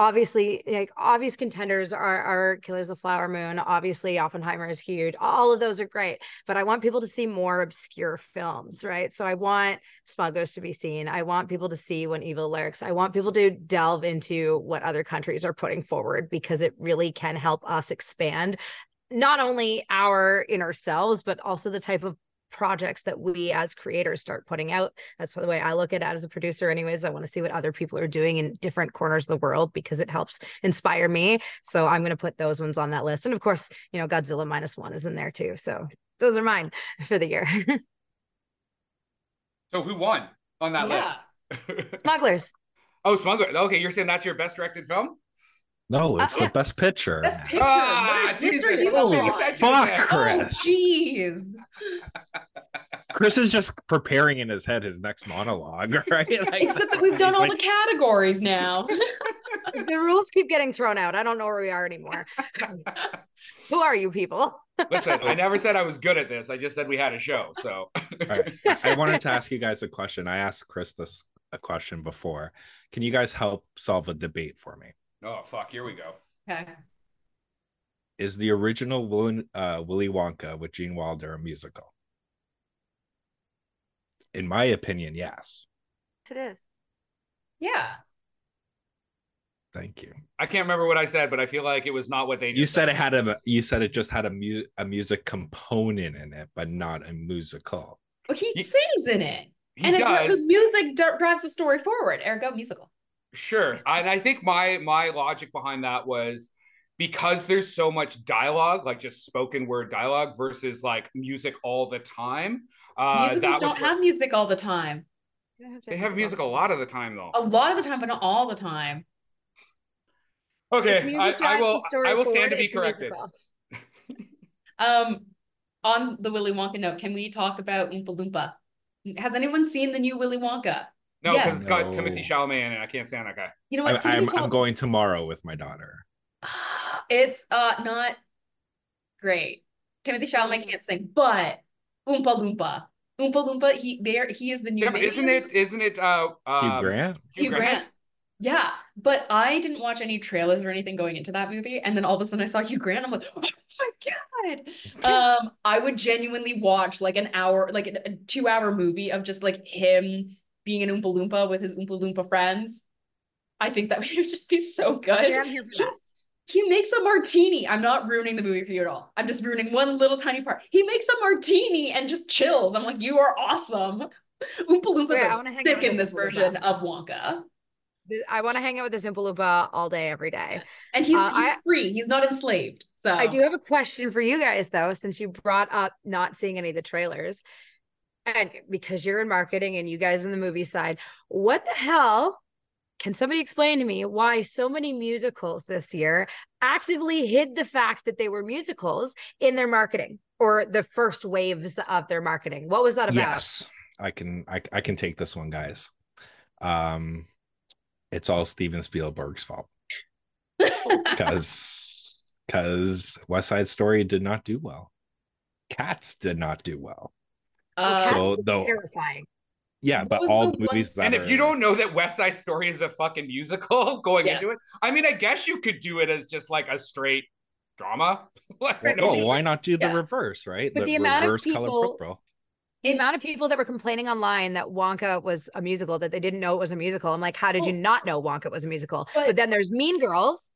D: obviously, like obvious contenders are are Killers of Flower Moon. Obviously, Oppenheimer is huge. All of those are great, but I want people to see more obscure films, right? So I want Smugglers to be seen. I want people to see When Evil Lurks. I want people to delve into what other countries are putting forward because it really can help us expand not only our inner selves, but also the type of projects that we as creators start putting out. That's the way I look at it as a producer, anyways. I want to see what other people are doing in different corners of the world because it helps inspire me. So I'm going to put those ones on that list. And of course, you know, Godzilla minus one is in there too. So those are mine for the year.
B: So who won on that
C: Yeah.
B: list?
D: Smugglers.
B: oh, Smuggler. Okay, you're saying that's your best directed film?
A: No, it's
D: yeah.
A: the best picture.
C: Best picture.
B: Ah,
C: What is-
B: Jesus.
A: Holy fuck,
B: man.
C: Oh,
A: Chris.
C: jeez.
A: Chris is just preparing in his head his next monologue, right? Like,
C: Except that we've done all
A: like,
C: the categories now.
D: The rules keep getting thrown out. I don't know where we are anymore. Who are you people?
B: Listen, I never said I was good at this. I just said we had a show. So
A: All right. I I wanted to ask you guys a question. I asked Chris this a question before. Can you guys help solve a debate for me?
B: Oh fuck, here we go.
C: okay.
A: Is the original Willy, uh, Willy Wonka with Gene Wilder a musical? In my opinion, yes.
D: It is.
C: Yeah.
A: Thank you.
B: I can't remember what I said, but I feel like it was not what they
A: You
B: just
A: said it had a. You said it just had a mu- a music component in it, but not a musical.
C: Well, he
B: He-
C: sings in it.
B: He
C: and it, the music drives the story forward. Ergo musical.
B: Sure. And I think my my logic behind that was because there's so much dialogue, like just spoken word dialogue versus like music all the time. Uh
C: Musicals
B: That
C: don't
B: where-
C: have music all the time.
B: they have music a lot of the time though.
C: A lot of the time, but not all the time.
B: Okay,
D: music
B: I, I will I will stand
D: forward,
B: to be corrected.
C: Um, on the Willy Wonka note, can we talk about Oompa Loompa? Has anyone seen the new Willy Wonka?
B: No, because
C: Yes.
B: it's got
A: No.
B: Timothy Chalamet in it. I can't stand that guy.
C: You know what?
A: I'm
C: Timothy
A: I'm going tomorrow with my daughter.
C: It's uh not great. Timothy Chalamet can't sing, but Oompa Loompa. Oompa Loompa, he there he is the new
B: Yeah, but isn't it isn't it uh um,
A: Hugh Grant.
B: Hugh,
C: Hugh
B: Grant?
C: Grant. Yeah, but I didn't watch any trailers or anything going into that movie, and then all of a sudden I saw Hugh Grant. I'm like, oh my god! Um, I would genuinely watch like an hour, like a, a two-hour movie of just like him being an Oompa Loompa with his Oompa Loompa friends. I think that would just be so good.
D: Yeah, I'm here for
C: He- He makes a martini. I'm not ruining the movie for you at all. I'm just ruining one little tiny part. He makes a martini and just chills. I'm like, you are awesome. Oompa Loompas
D: I
C: are
D: wanna hang out
C: sick in
D: this Oompa
C: version of Wonka.
D: I want to hang out with this Oompa Loompa all day, every day.
C: And he's,
D: Uh,
C: he's
D: I-
C: free. He's not enslaved. So
D: I do have a question for you guys, though, since you brought up not seeing any of the trailers. Because you're in marketing and you guys in the movie side, what the hell? Can somebody explain to me why so many musicals this year actively hid the fact that they were musicals in their marketing or the first waves of their marketing? What was that about?
A: Yes, I can. I, I can take this one, guys. Um, it's all Steven Spielberg's fault because because West Side Story did not do well. Cats did not do well.
C: Uh,
A: So, though-
D: terrifying.
A: Yeah, but all
C: the
A: the movies that
B: And if you don't know that West Side Story is a fucking musical going
C: Yes.
B: into it, I mean, I guess you could do it as just like a straight drama. like,
D: Right,
B: no
A: why not do the
C: Yeah.
A: reverse, right?
D: But the amount of
A: reverse color
D: people-
A: purple.
D: The amount of people that were complaining online that Wonka was a musical, that they didn't know it was a musical. I'm like, how did you
C: Oh.
D: not know Wonka was a musical?
C: But-
D: But, then there's Mean Girls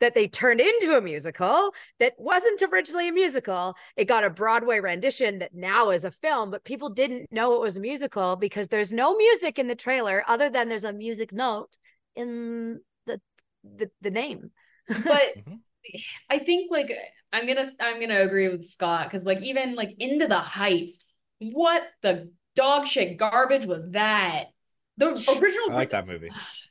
D: that they turned into a musical that wasn't originally a musical. It got a Broadway rendition that now is a film, but people didn't know it was a musical because there's no music in the trailer other than there's a music note in the the, the name.
C: but
A: Mhm.
C: I think like I'm gonna I'm gonna agree with Scott because like even like into the heights, what the dog shit garbage was that? The original
A: I like that movie.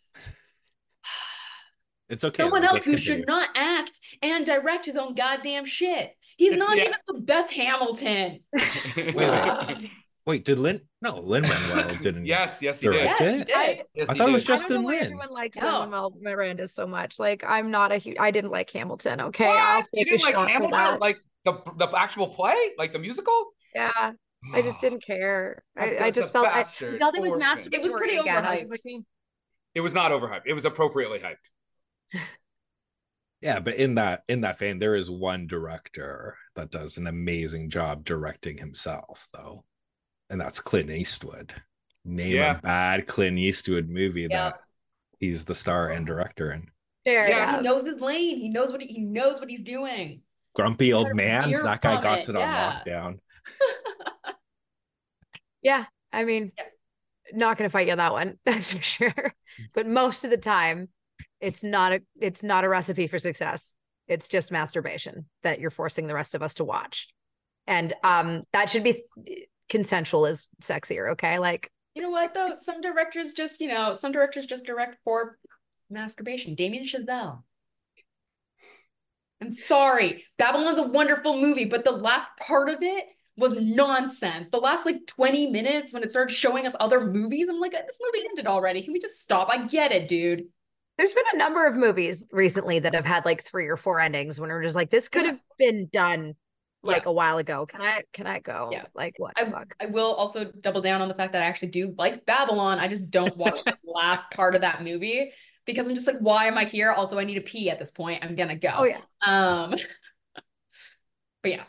A: It's okay.
C: someone
A: though,
C: else who
A: continue.
C: should not act and direct his own goddamn shit. He's
B: It's-
C: not
B: yeah.
C: even the best Hamilton.
A: Wait, wait. Wait, did Lin? No, Lin Manuel didn't.
B: yes, yes, he did.
C: yes, he did.
D: I-
B: Yes,
A: I
B: he
A: thought it was
B: did.
A: just-
D: I don't know
A: Justin
D: why
A: Lin.
D: everyone likes
C: No.
D: Lin-Manuel Miranda so much. Like I'm not a huge I didn't like Hamilton, okay?
B: What?
D: I'll
B: You
D: take a
B: didn't like Hamilton, like the the actual play, like the musical.
D: Yeah. I just didn't care. I, I just
B: a
D: felt I
B: bastard.
D: felt it was
B: Poor.
C: It was pretty
D: again.
C: Overhyped.
D: Hmm.
B: It was not overhyped. It was appropriately hyped.
A: Yeah, but in that in that vein, there is one director that does an amazing job directing himself, though, and that's Clint Eastwood. Name
B: Yeah.
A: a bad Clint Eastwood movie
C: Yeah.
A: that he's the star and director in.
D: there
B: Yeah,
D: you
C: He knows his lane. He knows what he, he knows what he's doing.
A: Grumpy old man.
C: veer
A: That guy got
C: it,
A: it on
C: yeah.
A: lockdown.
D: Yeah. I mean,
C: Yeah.
D: not gonna fight you on that one, that's for sure. But most of the time, it's not a it's not a recipe for success. It's just masturbation that you're forcing the rest of us to watch. And um that should be consensual is sexier, okay? Like
C: You know what though? Some directors just, you know, some directors just direct for masturbation. Damien Chazelle. I'm sorry. Babylon's a wonderful movie, but the last part of it was nonsense. The last like 20 minutes when it started showing us other movies, I'm like, this movie ended already. Can we just stop? I get it, dude.
D: There's been a number of movies recently that have had like three or four endings when we're just like, this could
C: Yeah.
D: have been done like
C: Yeah.
D: a while ago. Can I can I go?
C: Yeah.
D: Like what
C: I,
D: fuck?
C: I will also double down on the fact that I actually do like Babylon. I just don't watch the last part of that movie because I'm just like, why am I here? Also, I need to pee at this point. I'm gonna go.
D: Oh yeah.
C: Um, but yeah,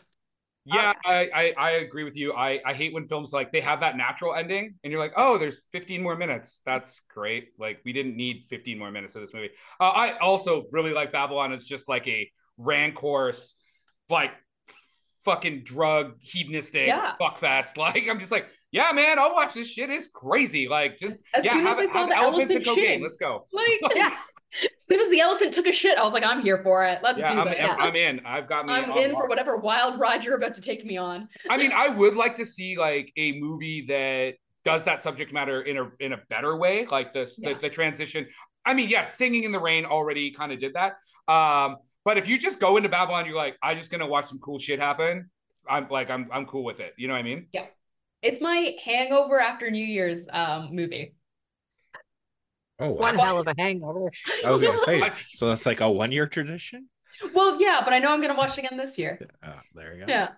B: Yeah, I, I I agree with you. I I hate when films like they have that natural ending, and you're like, oh, there's 15 more minutes. That's great. Like we didn't need 15 more minutes of this movie. Uh, I also really like Babylon. It's just like a rancorous, like fucking drug hedonistic
C: Yeah.
B: fuckfest. Like I'm just like, yeah, man, I'll watch this shit. It's crazy. Like just
C: as
B: yeah,
C: soon
B: have,
C: as I saw
B: have
C: the
B: elephants
C: elephant
B: and cocaine.
C: shitting,
B: Let's go.
C: like,
D: Yeah.
C: As soon as the elephant took a shit, I was like, I'm here for it. Let's
B: Yeah,
C: do
B: I'm,
C: this.
B: I'm in. I've got me.
C: I'm in for whatever wild ride you're about to take me on.
B: I mean, I would like to see like a movie that does that subject matter in a in a better way, like this
C: Yeah.
B: the, the transition. I mean, yes, singing in the rain already kind of did that. Um, but if you just go into Babylon, you're like, I'm just gonna watch some cool shit happen. I'm like, I'm I'm cool with it. You know what I mean? Yeah.
C: It's my hangover after New Year's um movie.
A: Oh,
D: It's
A: wow.
D: one hell of a hangover.
A: I was gonna say,
B: What?
A: so that's like a one-year tradition.
C: Well, yeah, but I know I'm gonna watch it again this year.
A: Oh, there you go.
C: Yeah.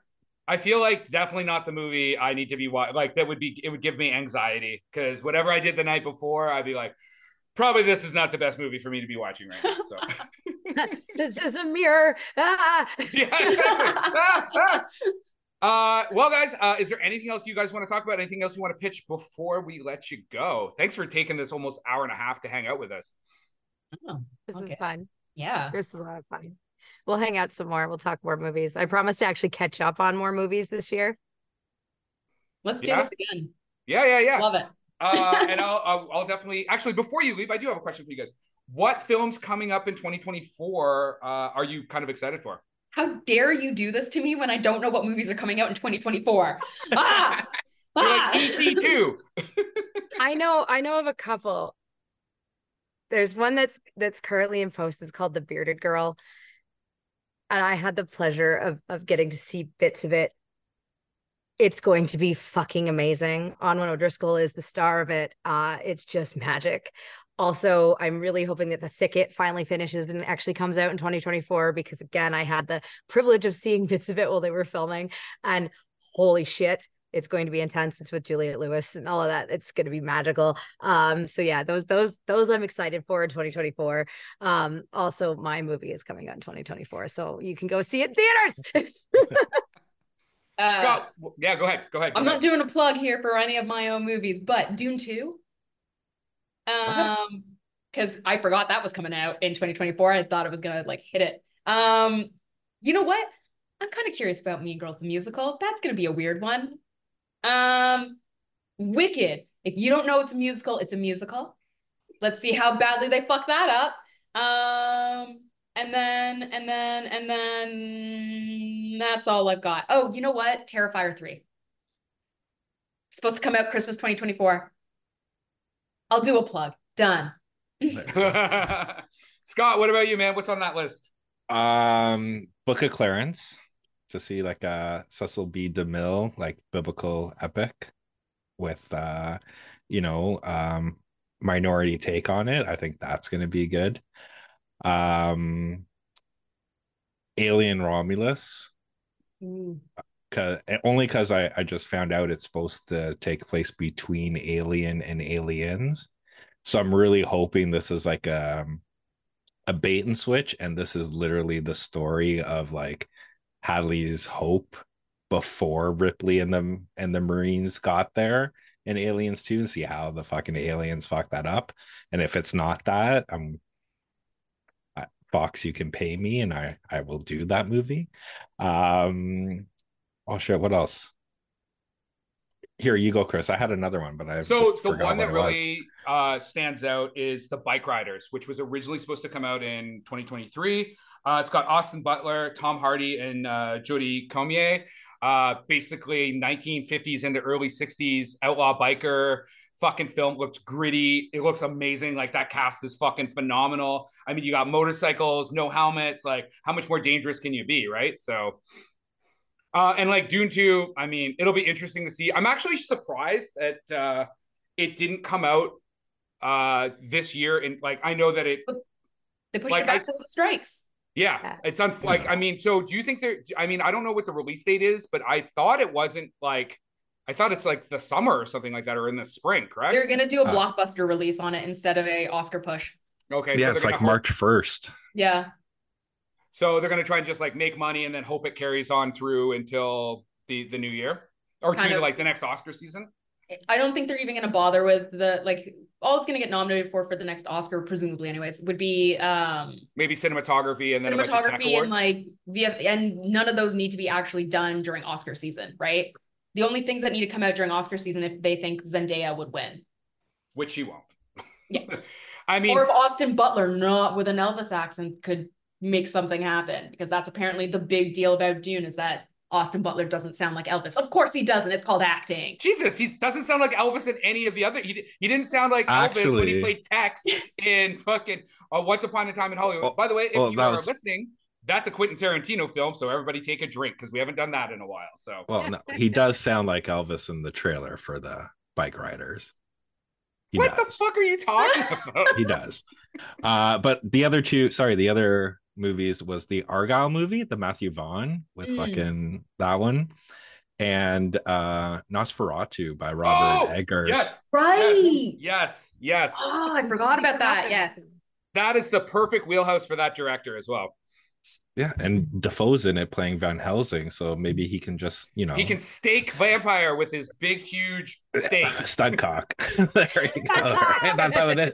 B: I feel like definitely not the movie I need to be watching. Like that would be it would give me anxiety because whatever I did the night before, I'd be like, probably this is not the best movie for me to be watching right now. So
D: this is a mirror. Ah!
B: yeah, exactly. Ah, ah. Uh, well, guys, uh, is there anything else you guys want to talk about? Anything else you want to pitch before we let you go? Thanks for taking this almost hour and a half to hang out with us.
C: Oh,
D: This is fun.
C: yeah.
D: This is a lot of fun. We'll hang out some more. We'll talk more movies. I promise to actually catch up on more movies this year.
C: Let's do
B: Yeah.
C: this again.
B: Yeah, yeah, yeah.
C: Love it.
B: uh, and I'll, I'll I'll definitely actually before you leave, I do have a question for you guys. What films coming up in 2024 uh, are you kind of excited for?
C: How dare you do this to me when I don't know what movies are coming out in 2024? Ah! Ah!
B: like ET too.
D: I know I know of a couple. There's one that's that's currently in post. It's called The Bearded Girl. And I had the pleasure of of getting to see bits of it. It's going to be fucking amazing. Onwin O'Driscoll is the star of it. Uh, it's just magic. Also, I'm really hoping that The Thicket finally finishes and actually comes out in 2024 because again, I had the privilege of seeing bits of it while they were filming. And holy shit, it's going to be intense. It's with Juliette Lewis and all of that. It's going to be magical. Um, so yeah, those those those I'm excited for in 2024. Um, also my movie is coming out in 2024, so you can go see it in theaters.
C: Uh,
B: Scott, yeah, go ahead. Go ahead. go
C: I'm not doing a plug here for any of my own movies, but Dune 2. Um, because I forgot that was coming out in 2024. I thought it was gonna like hit it. Um, you know what? I'm kind of curious about Mean Girls the musical. That's gonna be a weird one. Um, Wicked. If you don't know it's a musical, it's a musical. Let's see how badly they fuck that up. Um, and then and then and then that's all I've got. Oh, you know what? Terrifier 3. Supposed to come out Christmas 2024. I'll do a plug. Done.
B: Scott, what about you, man? What's on that list?
A: Um, Book of Clarence to see like a Cecil B. DeMille like biblical epic with uh, you know, um, minority take on it. I think that's going to be good. Um, Alien Romulus, cause only because I I just found out it's supposed to take place between Alien and Aliens, so I'm really hoping this is like a a bait and switch, and this is literally the story of like Hadley's hope before Ripley and the and the Marines got there in Aliens 2 and see how the fucking aliens fuck that up. And if it's not that, I'm Fox, you can pay me and I I will do that movie. Um oh shit, what else? Here you go, Chris. I had another one, but I
B: so the one that
A: what it was.
B: really uh, stands out is the Bike Riders, which was originally supposed to come out in 2023. Uh, it's got Austin Butler, Tom Hardy, and uh, Jodie Comer. Uh, basically, 1950s into early 60s outlaw biker fucking film. Looks gritty. It looks amazing. Like that cast is fucking phenomenal. I mean, you got motorcycles, no helmets. Like, how much more dangerous can you be, right? So. Uh, and like Dune 2, I mean, it'll be interesting to see. I'm actually surprised that uh, it didn't come out uh, this year. And like, I know that it,
C: They pushed
B: Like,
C: it back
B: I-
C: to the strikes.
B: yeah,
D: Yeah.
B: it's un- like, I mean, so do you think there, I mean, I don't know what the release date is, but I thought it wasn't like, I thought it's like the summer or something like that, or in the spring, correct?
C: They're gonna do a
A: Uh,
C: blockbuster release on it instead of a Oscar push.
B: okay,
A: yeah,
B: so
A: it's like
B: gonna
A: March 1st.
C: Yeah.
B: So they're gonna try and just like make money and then hope it carries on through until the the new year or
C: Kind
B: to
C: of.
B: like the next Oscar season.
C: I don't think they're even gonna bother with the like all it's gonna get nominated for for the next Oscar, presumably anyways, would be um
B: Maybe cinematography and then a bunch of tech
C: cinematography
B: awards.
C: and like VF and none of those need to be actually done during Oscar season, right? The only things that need to come out during Oscar season if they think Zendaya would win.
B: which she won't.
C: Yeah.
B: I mean,
C: or if Austin Butler, not with an Elvis accent, could make something happen, because that's apparently the big deal about Dune is that Austin Butler doesn't sound like Elvis. Of course he doesn't. It's called acting.
B: Jesus, he doesn't sound like Elvis in any of the other. He, he didn't sound like Elvis when he played Tex in fucking uh, Once Upon a Time in Hollywood.
A: Well-
B: By the way, if
A: well,
B: you
A: that
B: are
A: was-
B: listening, that's a Quentin Tarantino film. So everybody take a drink because we haven't done that in a while. So
A: Well, no, he does sound like Elvis in the trailer for the bike riders. He
B: what
A: does.
B: the fuck are you talking about?
A: He does. Uh, but the other two, sorry, the other movies was the Argylle movie, the Matthew Vaughn with
C: Mm.
A: fucking that one, and uh Nosferatu by Robert
B: Oh,
A: Eggers.
B: Yes.
C: Right.
B: Yes. Yes.
C: Oh, I forgot about that. Yes.
B: That is the perfect wheelhouse for that director as well.
A: Yeah, and Dafoe's in it playing Van Helsing, so maybe he can just, you know,
B: He can stake vampire with his big, huge stake.
A: stud cock. there you go. Right? That's how it is.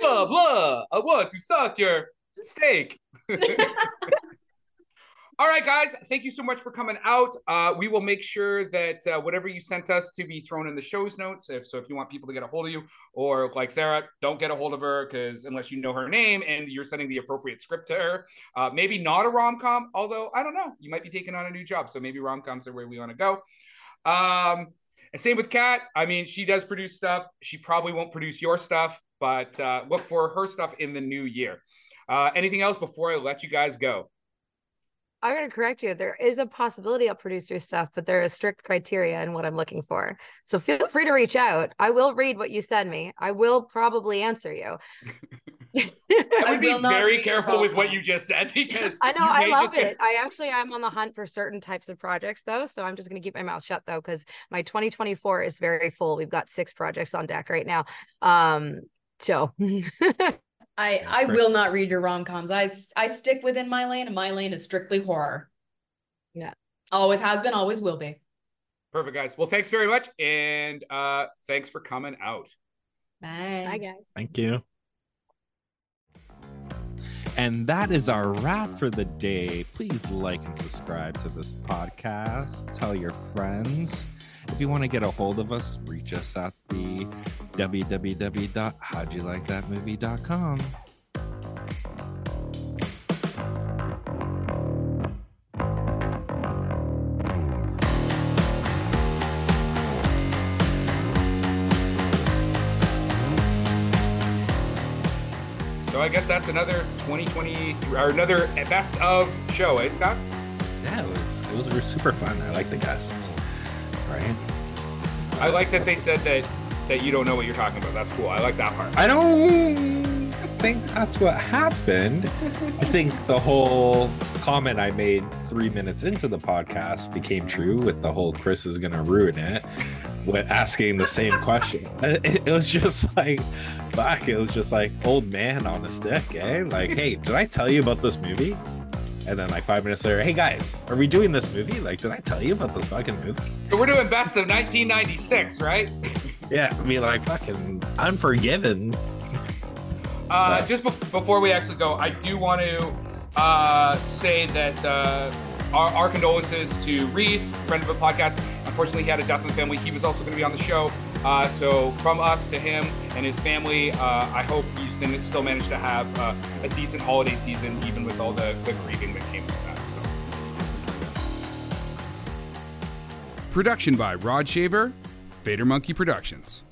B: blah blah. I want to suck your steak. All right, guys. Thank you so much for coming out. Uh, we will make sure that uh, whatever you sent us to be thrown in the show's notes. If so, if you want people to get a hold of you, or like Sarah, don't get a hold of her because unless you know her name and you're sending the appropriate script to her, uh, maybe not a rom com. Although I don't know, you might be taking on a new job, so maybe rom coms are where we want to go. Um, and same with Kat. I mean, she does produce stuff. She probably won't produce your stuff, but uh, look for her stuff in the new year. Uh, anything else before I let you guys go?
D: I'm going to correct you. There is a possibility I'll produce your stuff, but there is strict criteria in what I'm looking for. So feel free to reach out. I will read what you send me. I will probably answer you.
B: I
C: I
B: would be very careful with what you just said because
D: I know I love
B: just get-
D: it. I actually I'm on the hunt for certain types of projects though, so I'm just going to keep my mouth shut though cuz my 2024 is very full. We've got 6 projects on deck right now. Um so
C: I
A: Yeah,
C: I
A: right.
C: will not read your rom coms. I s- I stick within my lane, and my lane is strictly horror.
D: Yeah.
C: Always has been, always will be.
B: Perfect, guys. Well, thanks very much, and uh, thanks for coming out.
C: Bye.
D: Bye guys.
A: Thank you. And that is our wrap for the day. Please like and subscribe to this podcast. Tell your friends. If you want to get a hold of us, reach us at the www.howdyoulikethatmovie.com.
B: So I guess that's another 2020 or another best of show, eh, Scott?
A: Yeah, it was it was super fun. I like the guests. Right?
B: I like that they said that that you don't know what you're talking about. That's cool. I like that part.
A: I don't think that's what happened. I think the whole comment I made three minutes into the podcast became true with the whole Chris is gonna ruin it with asking the same question. It, it was just like fuck, it was just like old man on a stick, eh? Like, hey, did I tell you about this movie? And then like five minutes later, hey guys, are we doing this movie? Like, did I tell you about this fucking movie?
B: So we're doing best of 1996, right?
A: Yeah, I mean like fucking unforgiven.
B: Uh,
A: Right.
B: just bef- before we actually go, I do want to uh, say that uh, our, our condolences to Reese, friend of the podcast. Unfortunately, he had a death in the family. He was also going to be on the show. Uh, so, from us to him and his family, uh, I hope still still managed to have uh, a decent holiday season, even with all the, the grieving that came with that. So. Production by Rod Shaver, Vader Monkey Productions.